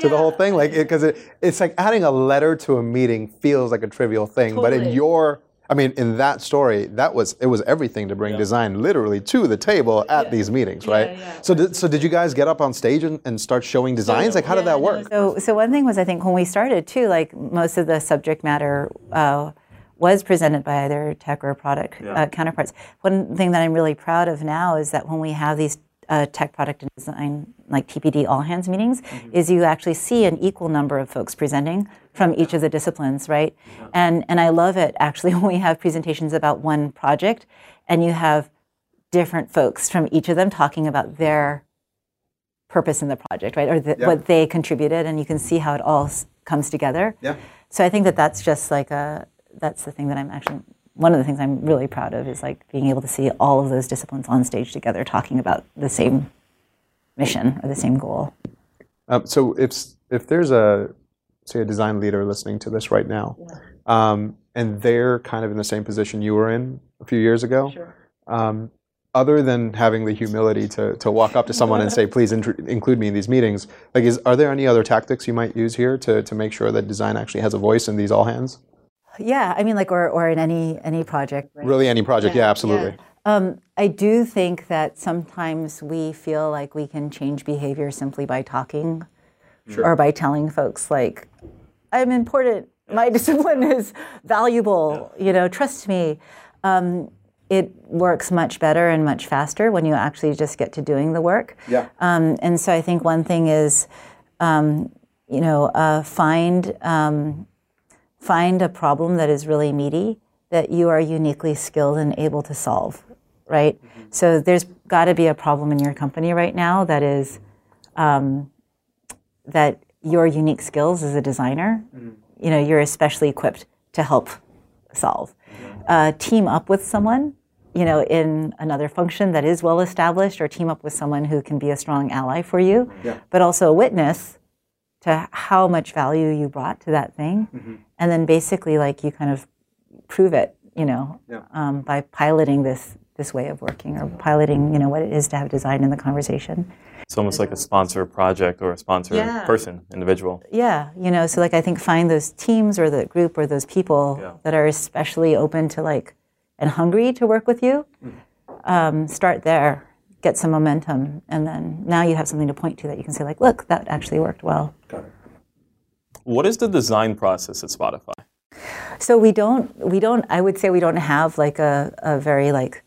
to the whole thing. Like because it, it's like adding a letter to a meeting feels like a trivial thing, but in your I mean, in that story, that was it was everything to bring design literally to the table at these meetings, right? So, did, so did you guys get up on stage and, and start showing designs? Like, how did that work? So, so one thing was, I think when we started too, like most of the subject matter uh, was presented by either tech or product uh, counterparts. One thing that I'm really proud of now is that when we have these uh, tech product and design like TPD all hands meetings, is you actually see an equal number of folks presenting from each of the disciplines, right? And and I love it actually (laughs) when we have presentations about one project, and you have different folks from each of them talking about their purpose in the project, right? Or the, Yeah. what they contributed, and you can see how it all s- comes together. Yeah. So I think that that's just like a that's the thing that I'm actually one of the things I'm really proud of is like being able to see all of those disciplines on stage together talking about the same mission or the same goal. Um, so if if there's a say a design leader listening to this right now, um, and they're kind of in the same position you were in a few years ago, um, other than having the humility to, to walk up to someone and say, (laughs) "Please intr- include me in these meetings," like, is are there any other tactics you might use here to, to make sure that design actually has a voice in these all hands? Yeah, I mean like or or in any any project. Right? Really, any project? Yeah, absolutely. Um, I do think that sometimes we feel like we can change behavior simply by talking or by telling folks like, "I'm important. My (laughs) discipline is valuable. You know, trust me." Um, it works much better and much faster when you actually just get to doing the work. Yeah. Um, and so I think one thing is, um, you know, uh, find um, find a problem that is really meaty that you are uniquely skilled and able to solve, right? So there's got to be a problem in your company right now that is um, that your unique skills as a designer, you know, you're especially equipped to help solve. Uh, team up with someone, you know, in another function that is well established, or team up with someone who can be a strong ally for you, but also a witness to how much value you brought to that thing, and then basically like you kind of prove it, you know, um, by piloting this this way of working or piloting, you know, what it is to have design in the conversation. It's almost like a sponsor project or a sponsor Yeah. person, individual. Yeah, you know, so like I think find those teams or the group or those people Yeah. that are especially open to like and hungry to work with you. Um, start there, get some momentum, and then now you have something to point to that you can say like, look, that actually worked well. Got it. What is the design process at Spotify? So we don't, we don't. I would say we don't have like a, a very like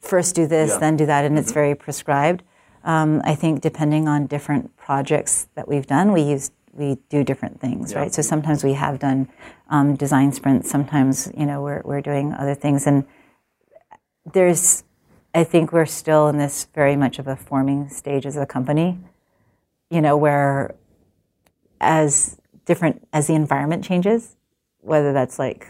first do this, Yeah. then do that, and it's very prescribed. Um, I think depending on different projects that we've done, we use we do different things, right? So sometimes we have done um, design sprints. Sometimes you know we're we're doing other things, and there's. I think we're still in this very much of a forming stage as a company. You know where as different as the environment changes, whether that's like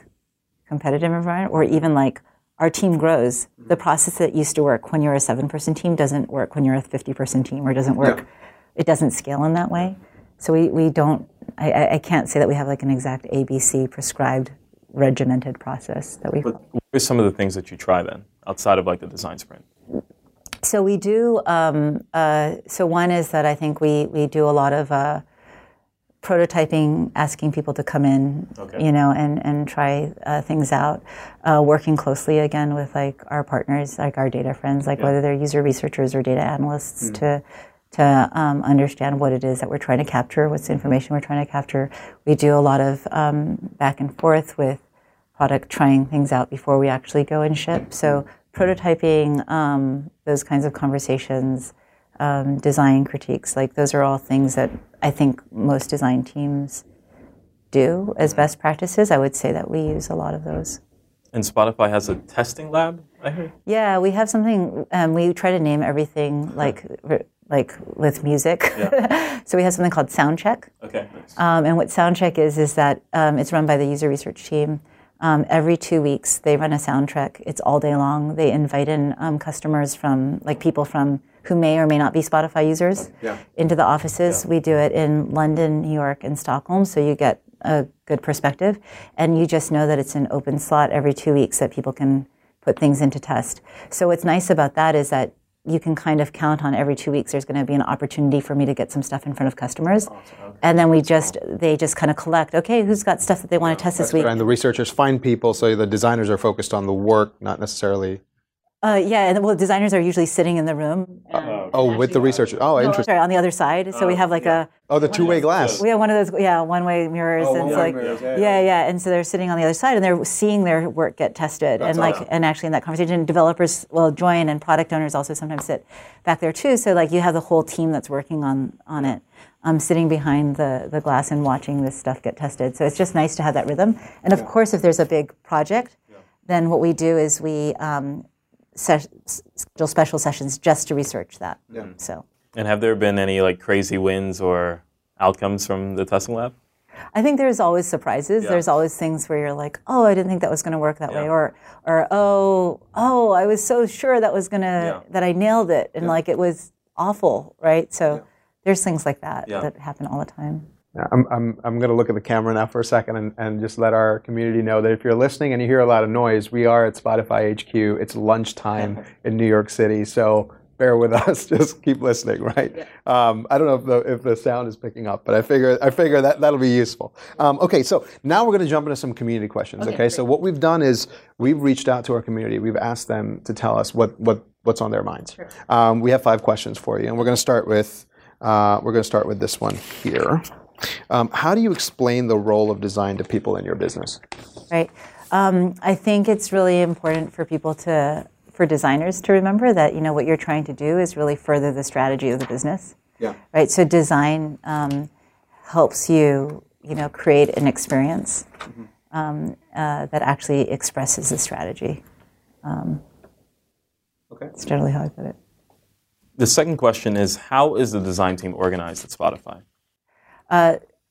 competitive environment or even like our team grows, mm-hmm. the process that used to work when you're a seven person team doesn't work when you're a 50 person team or doesn't work. It doesn't scale in that way. So we, we don't, I- I, I can't say that we have like an exact ABC prescribed regimented process that we What are some of the things that you try then, outside of like the design sprint? So we do. Um, uh, so one is that I think we we do a lot of uh, prototyping, asking people to come in, Okay. you know, and and try uh, things out. Uh, working closely again with like our partners, like our data friends, like whether they're user researchers or data analysts, to to um, understand what it is that we're trying to capture, what's the information we're trying to capture. We do a lot of um, back and forth with product trying things out before we actually go and ship. So prototyping, um, those kinds of conversations, um, design critiques, like those are all things that I think most design teams do as best practices. I would say that we use a lot of those. And Spotify has a testing lab, I heard. Yeah, we have something. Um, we try to name everything like like with music. Yeah. (laughs) so we have something called Soundcheck. Okay. Nice. Um, and what Soundcheck is is that um, it's run by the user research team. Um, every two weeks, they run a soundtrack. It's all day long. They invite in um, customers from, like people from who may or may not be Spotify users, Yeah. into the offices. We do it in London, New York, and Stockholm, so you get a good perspective. And you just know that it's an open slot every two weeks that people can put things into test. So what's nice about that is that you can kind of count on every two weeks there's going to be an opportunity for me to get some stuff in front of customers. And then we just they just kind of collect okay who's got stuff that they want to test this week? And the researchers find people, so the designers are focused on the work, not necessarily. Uh, yeah and well designers are usually sitting in the room and- Oh, with the researchers. Oh, no, interesting. sorry, on the other side. So we have like a Oh, the two-way glass. we have one of those yeah one way mirrors Oh, and it's one-way like mirrors, yeah, yeah, yeah. and so they're sitting on the other side and they're seeing their work get tested and like and actually in that conversation developers will join and product owners also sometimes sit back there too. So like you have the whole team that's working on on it um, sitting behind the, the glass and watching this stuff get tested. So it's just nice to have that rhythm. And of course if there's a big project then what we do is we um, se- schedule special sessions just to research that Yeah. Mm-hmm. so And have there been any like crazy wins or outcomes from the testing lab? I think there's always surprises. There's always things where you're like, "Oh, I didn't think that was going to work that way," or, or "Oh, oh, I was so sure that was going to Yeah. that I nailed it," and like it was awful, right? So there's things like that Yeah. that happen all the time. Yeah, I'm, I'm, I'm going to look at the camera now for a second and, and just let our community know that if you're listening and you hear a lot of noise, we are at Spotify HQ. It's lunchtime in New York City, so bear with us. (laughs) Just keep listening, right? Um, I don't know if the, if the sound is picking up, but I figure I figure that that'll be useful. Um, okay, so now we're going to jump into some community questions. Okay, so what we've done is we've reached out to our community. We've asked them to tell us what what what's on their minds. Um, we have five questions for you, and we're going to start with uh, we're going to start with this one here. Um, how do you explain the role of design to people in your business? right? Um, I think it's really important for people to, for designers to remember that you know what you're trying to do is really further the strategy of the business, Yeah. right? So design um, helps you, you know, create an experience um, uh, that actually expresses the strategy. Um, Okay. That's generally how I put it. The second question is how is the design team organized at Spotify?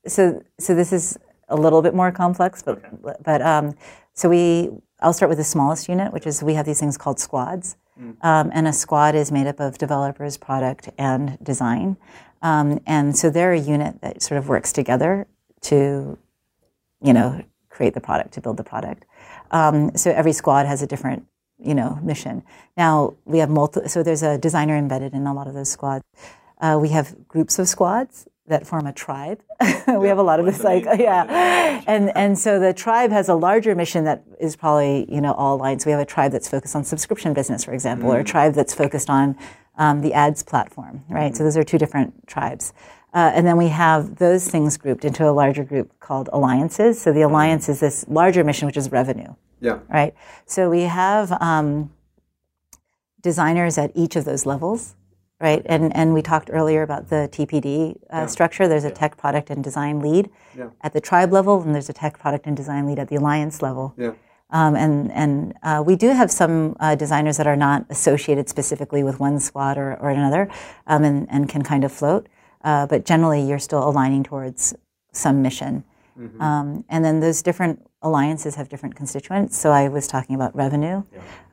So so this is a little bit more complex, but but um, so we I'll start with the smallest unit, which is we have these things called squads, um, and a squad is made up of developers, product, and design, um, and so they're a unit that sort of works together to, you know, create the product to build the product. Um, so every squad has a different you know mission. Now we have multi, so there's a designer embedded in a lot of those squads. Uh, we have groups of squads that form a tribe. (laughs) we have a lot of this, like yeah, and and so the tribe has a larger mission that is probably you know all aligned. So we have a tribe that's focused on subscription business, for example, or a tribe that's focused on um, the ads platform, right? So those are two different tribes. Uh, and then we have those things grouped into a larger group called alliances. So the alliance is this larger mission, which is revenue Yeah. right? So we have um, designers at each of those levels, right? And and we talked earlier about the TPD uh, structure. There's a tech product and design lead Yeah. at the tribe level, and there's a tech product and design lead at the alliance level. Yeah. Um, and and uh, we do have some uh, designers that are not associated specifically with one squad or, or another, um, and, and can kind of float. Uh, but generally, you're still aligning towards some mission. Um, and then those different alliances have different constituents. So I was talking about revenue.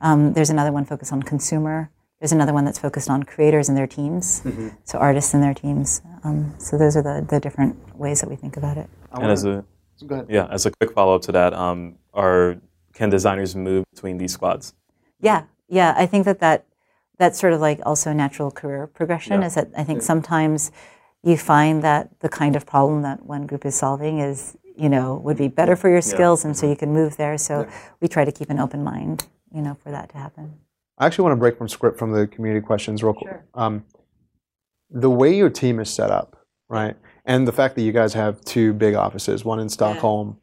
Um, there's another one focused on consumer. There's another one that's focused on creators and their teams, so artists and their teams. Um, so those are the, the different ways that we think about it. And as a Go ahead. yeah, as a quick follow up to that, um, are can designers move between these squads? Yeah, yeah. I think that that that's sort of like also natural career progression. Yeah. Is that I think sometimes you find that the kind of problem that one group is solving is, you know, would be better for your skills, and so you can move there. So we try to keep an open mind, you know, for that to happen. I actually want to break from script from the community questions real quick. Um, the way your team is set up, right, and the fact that you guys have two big offices, one in Stockholm,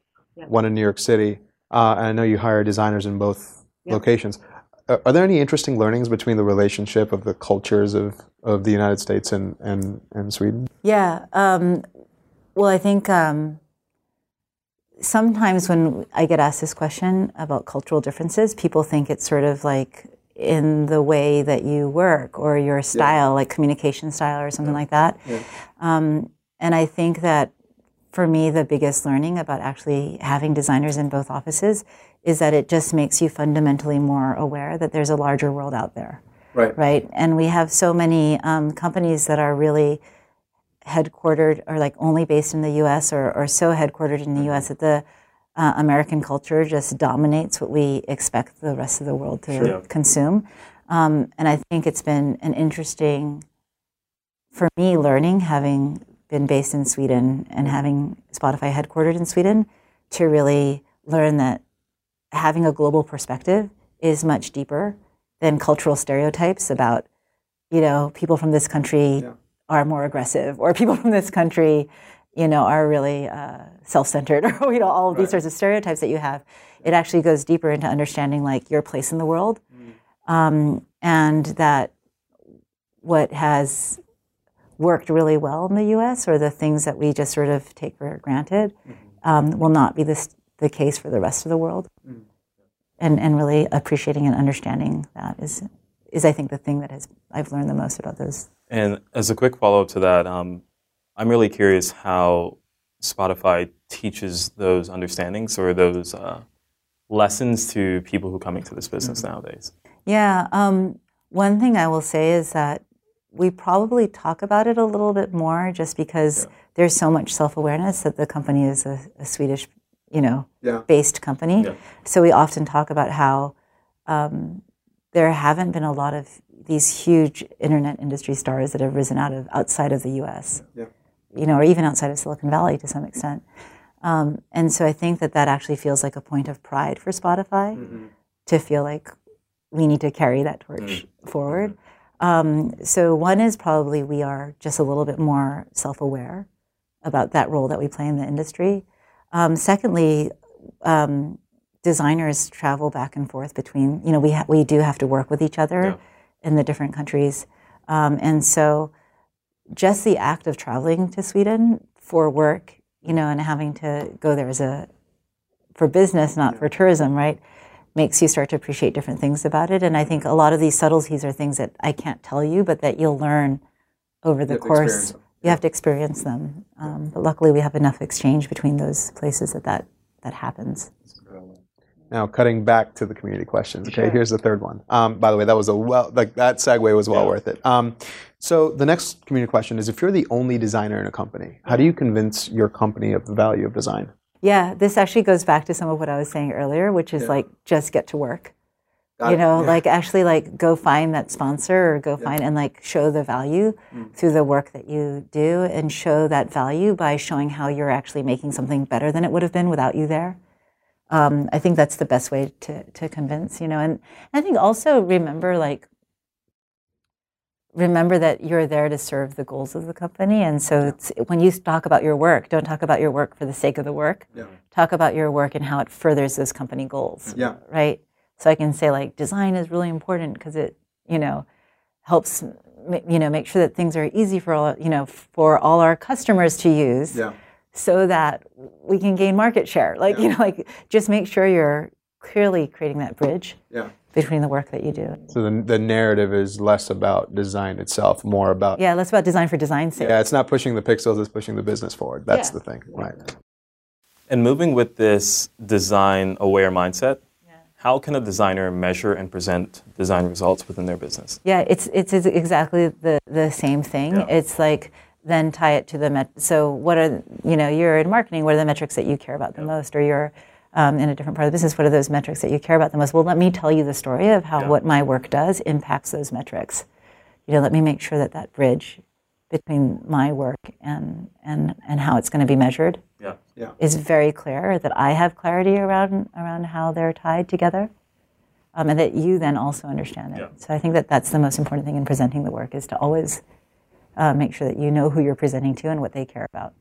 one in New York City, uh, and I know you hire designers in both locations. Are, are there any interesting learnings between the relationship of the cultures of, of the United States and, and, and Sweden? Yeah. Um, well, I think um, sometimes when I get asked this question about cultural differences, people think it's sort of like in the way that you work or your style, like communication style or something like that. Um, and I think that for me, the biggest learning about actually having designers in both offices is that it just makes you fundamentally more aware that there's a larger world out there. Right. Right. And we have so many um, companies that are really headquartered or like only based in the US or, or so headquartered in the US that the uh, American culture just dominates what we expect the rest of the world to consume. Um, and I think it's been an interesting, for me, learning having been based in Sweden and having Spotify headquartered in Sweden to really learn that having a global perspective is much deeper than cultural stereotypes about, you know, people from this country are more aggressive or people from this country, you know, are really uh, self-centered (laughs) or you know all of these sorts of stereotypes that you have. It actually goes deeper into understanding like your place in the world, um, and that what has worked really well in the U.S. or the things that we just sort of take for granted um, will not be this, the case for the rest of the world. And and really appreciating and understanding that is is I think the thing that has I've learned the most about those. And as a quick follow up to that, um, I'm really curious how Spotify teaches those understandings or those uh, lessons to people who come into this business nowadays. Yeah. Um, one thing I will say is that we probably talk about it a little bit more just because there's so much self awareness that the company is a, a Swedish, you know, Yeah. based company. So we often talk about how um, there haven't been a lot of these huge internet industry stars that have risen out of outside of the U.S. Yeah. You know, or even outside of Silicon Valley to some extent. Um, and so I think that that actually feels like a point of pride for Spotify to feel like we need to carry that torch forward. Um, so one is probably we are just a little bit more self-aware about that role that we play in the industry. Um, secondly, um, designers travel back and forth between. You know, we ha- we do have to work with each other in the different countries, um, and so just the act of traveling to Sweden for work, you know, and having to go there as a for business, not for tourism, right? Makes you start to appreciate different things about it. And I think a lot of these subtleties are things that I can't tell you, but that you'll learn over the have to experience course. You have to experience them. Um, but luckily, we have enough exchange between those places that that, that happens. Now, cutting back to the community questions. Okay, here's the third one. Um, by the way, that was a well, like that segue was well worth it. Um, so the next community question is: If you're the only designer in a company, how do you convince your company of the value of design? Yeah, this actually goes back to some of what I was saying earlier, which is like just get to work. you know, like actually like go find that sponsor or go find and like show the value through the work that you do and show that value by showing how you're actually making something better than it would have been without you there. Um, I think that's the best way to to convince, you know, and I think also remember like remember that you're there to serve the goals of the company. And so it's, when you talk about your work, don't talk about your work for the sake of the work. Yeah. Talk about your work and how it furthers those company goals. Yeah. Right. So I can say like design is really important because it, you know, helps, you know, make sure that things are easy for all, you know, for all our customers to use so that we can gain market share. Like, you know, like just make sure you're clearly creating that bridge Yeah. between the work that you do. So the, the narrative is less about design itself, more about Yeah, less about design for design's sake. Yeah, it's not pushing the pixels; it's pushing the business forward. That's Yeah. the thing, right? And moving with this design aware mindset, how can a designer measure and present design results within their business? Yeah, it's it's, it's exactly the the same thing. Yeah. It's like then tie it to the met. So what are you know you're in marketing? What are the metrics that you care about the most? Or you're um, in a different part of the business. What are those metrics that you care about the most? Well, let me tell you the story of how what my work does impacts those metrics. You know, let me make sure that that bridge between my work and and and how it's going to be measured Yeah. Yeah. is very clear. That I have clarity around around how they're tied together, um, and that you then also understand it. Yeah. So I think that that's the most important thing in presenting the work is to always uh, make sure that you know who you're presenting to and what they care about.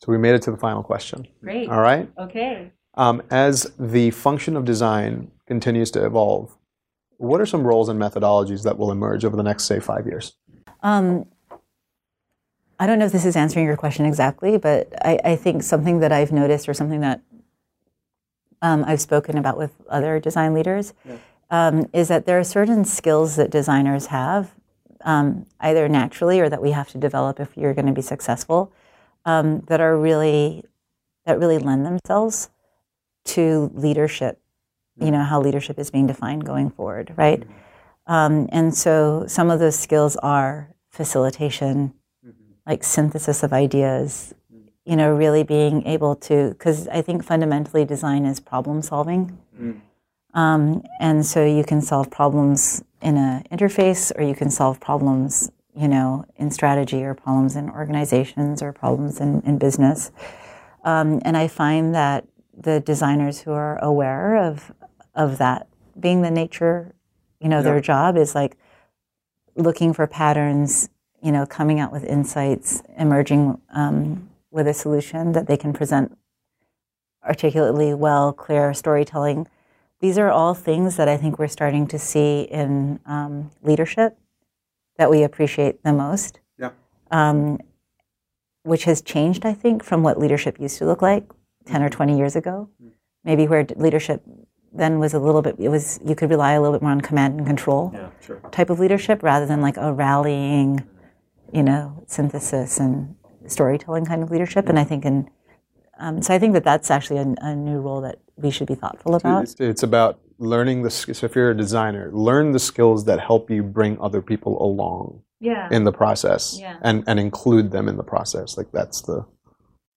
So we made it to the final question. Great. All right. Okay. Um, as the function of design continues to evolve, what are some roles and methodologies that will emerge over the next, say, five years? Um, I don't know if this is answering your question exactly, but I, I think something that I've noticed or something that um, I've spoken about with other design leaders um, is that there are certain skills that designers have, um, either naturally or that we have to develop if you're going to be successful, um, that are really that really lend themselves to leadership. You know how leadership is being defined going forward, right? Um, and so some of those skills are facilitation, like synthesis of ideas, you know, really being able to, because I think fundamentally design is problem solving. Um, and so you can solve problems in an interface or you can solve problems, you know, in strategy or problems in organizations or problems in, in business. Um, and I find that the designers who are aware of, of that being the nature, you know, their job is like looking for patterns, you know, coming out with insights, emerging um, with a solution that they can present articulately well, clear storytelling. These are all things that I think we're starting to see in um, leadership that we appreciate the most, Yeah. um, which has changed, I think, from what leadership used to look like 10 or 20 years ago. Maybe where leadership then was a little bit, it was, you could rely a little bit more on command and control Yeah, sure. type of leadership rather than like a rallying, you know, synthesis and storytelling kind of leadership. And I think in, um, so I think that that's actually a, a new role that we should be thoughtful about. It's, it's about learning the. sk- So if you're a designer, learn the skills that help you bring other people along Yeah. in the process, Yeah. and and include them in the process. Like that's the.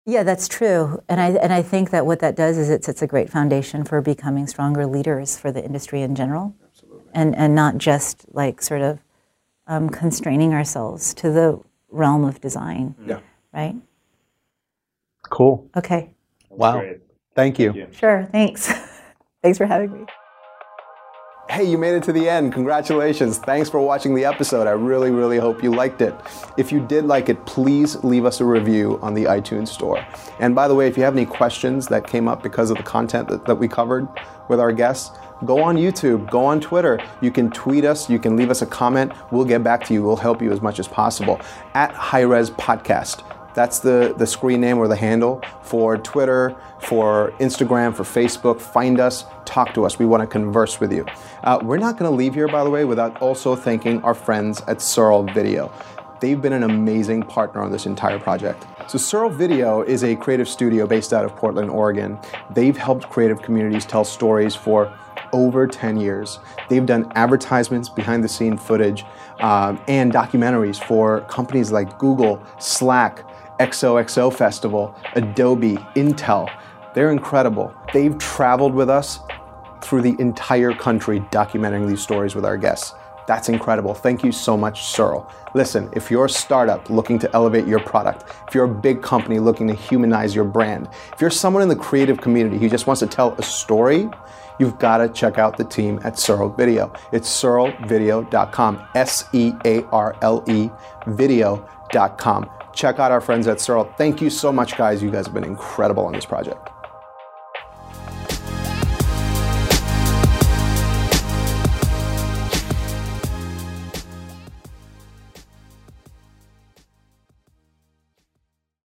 Yeah, that's true. And I, and I think that what that does is it sets a great foundation for becoming stronger leaders for the industry in general. Absolutely. And, and not just like sort of um, constraining ourselves to the realm of design. Yeah. Right? Cool. Okay. Wow. Great. Thank you. you. Sure. Thanks. (laughs) Thanks for having me. Hey, you made it to the end. Congratulations. Thanks for watching the episode. I really, really hope you liked it. If you did like it, please leave us a review on the iTunes store. And by the way, if you have any questions that came up because of the content that, that we covered with our guests, go on YouTube, go on Twitter. You can tweet us, you can leave us a comment. We'll get back to you. We'll help you as much as possible. At High Res Podcast. That's the, the screen name or the handle for Twitter, for Instagram, for Facebook. Find us, talk to us. We want to converse with you. Uh, we're not going to leave here, by the way, without also thanking our friends at Searle Video. They've been an amazing partner on this entire project. So, Searle Video is a creative studio based out of Portland, Oregon. They've helped creative communities tell stories for over 10 years. They've done advertisements, behind the scene footage, um, and documentaries for companies like Google, Slack, XOXO Festival, Adobe, Intel. They're incredible. They've traveled with us through the entire country documenting these stories with our guests. That's incredible. Thank you so much, Searle. Listen, if you're a startup looking to elevate your product, if you're a big company looking to humanize your brand, if you're someone in the creative community who just wants to tell a story, you've got to check out the team at Searle Video. It's searlevideo.com, S E A R L E video.com. Check out our friends at Searle. Thank you so much, guys. You guys have been incredible on this project.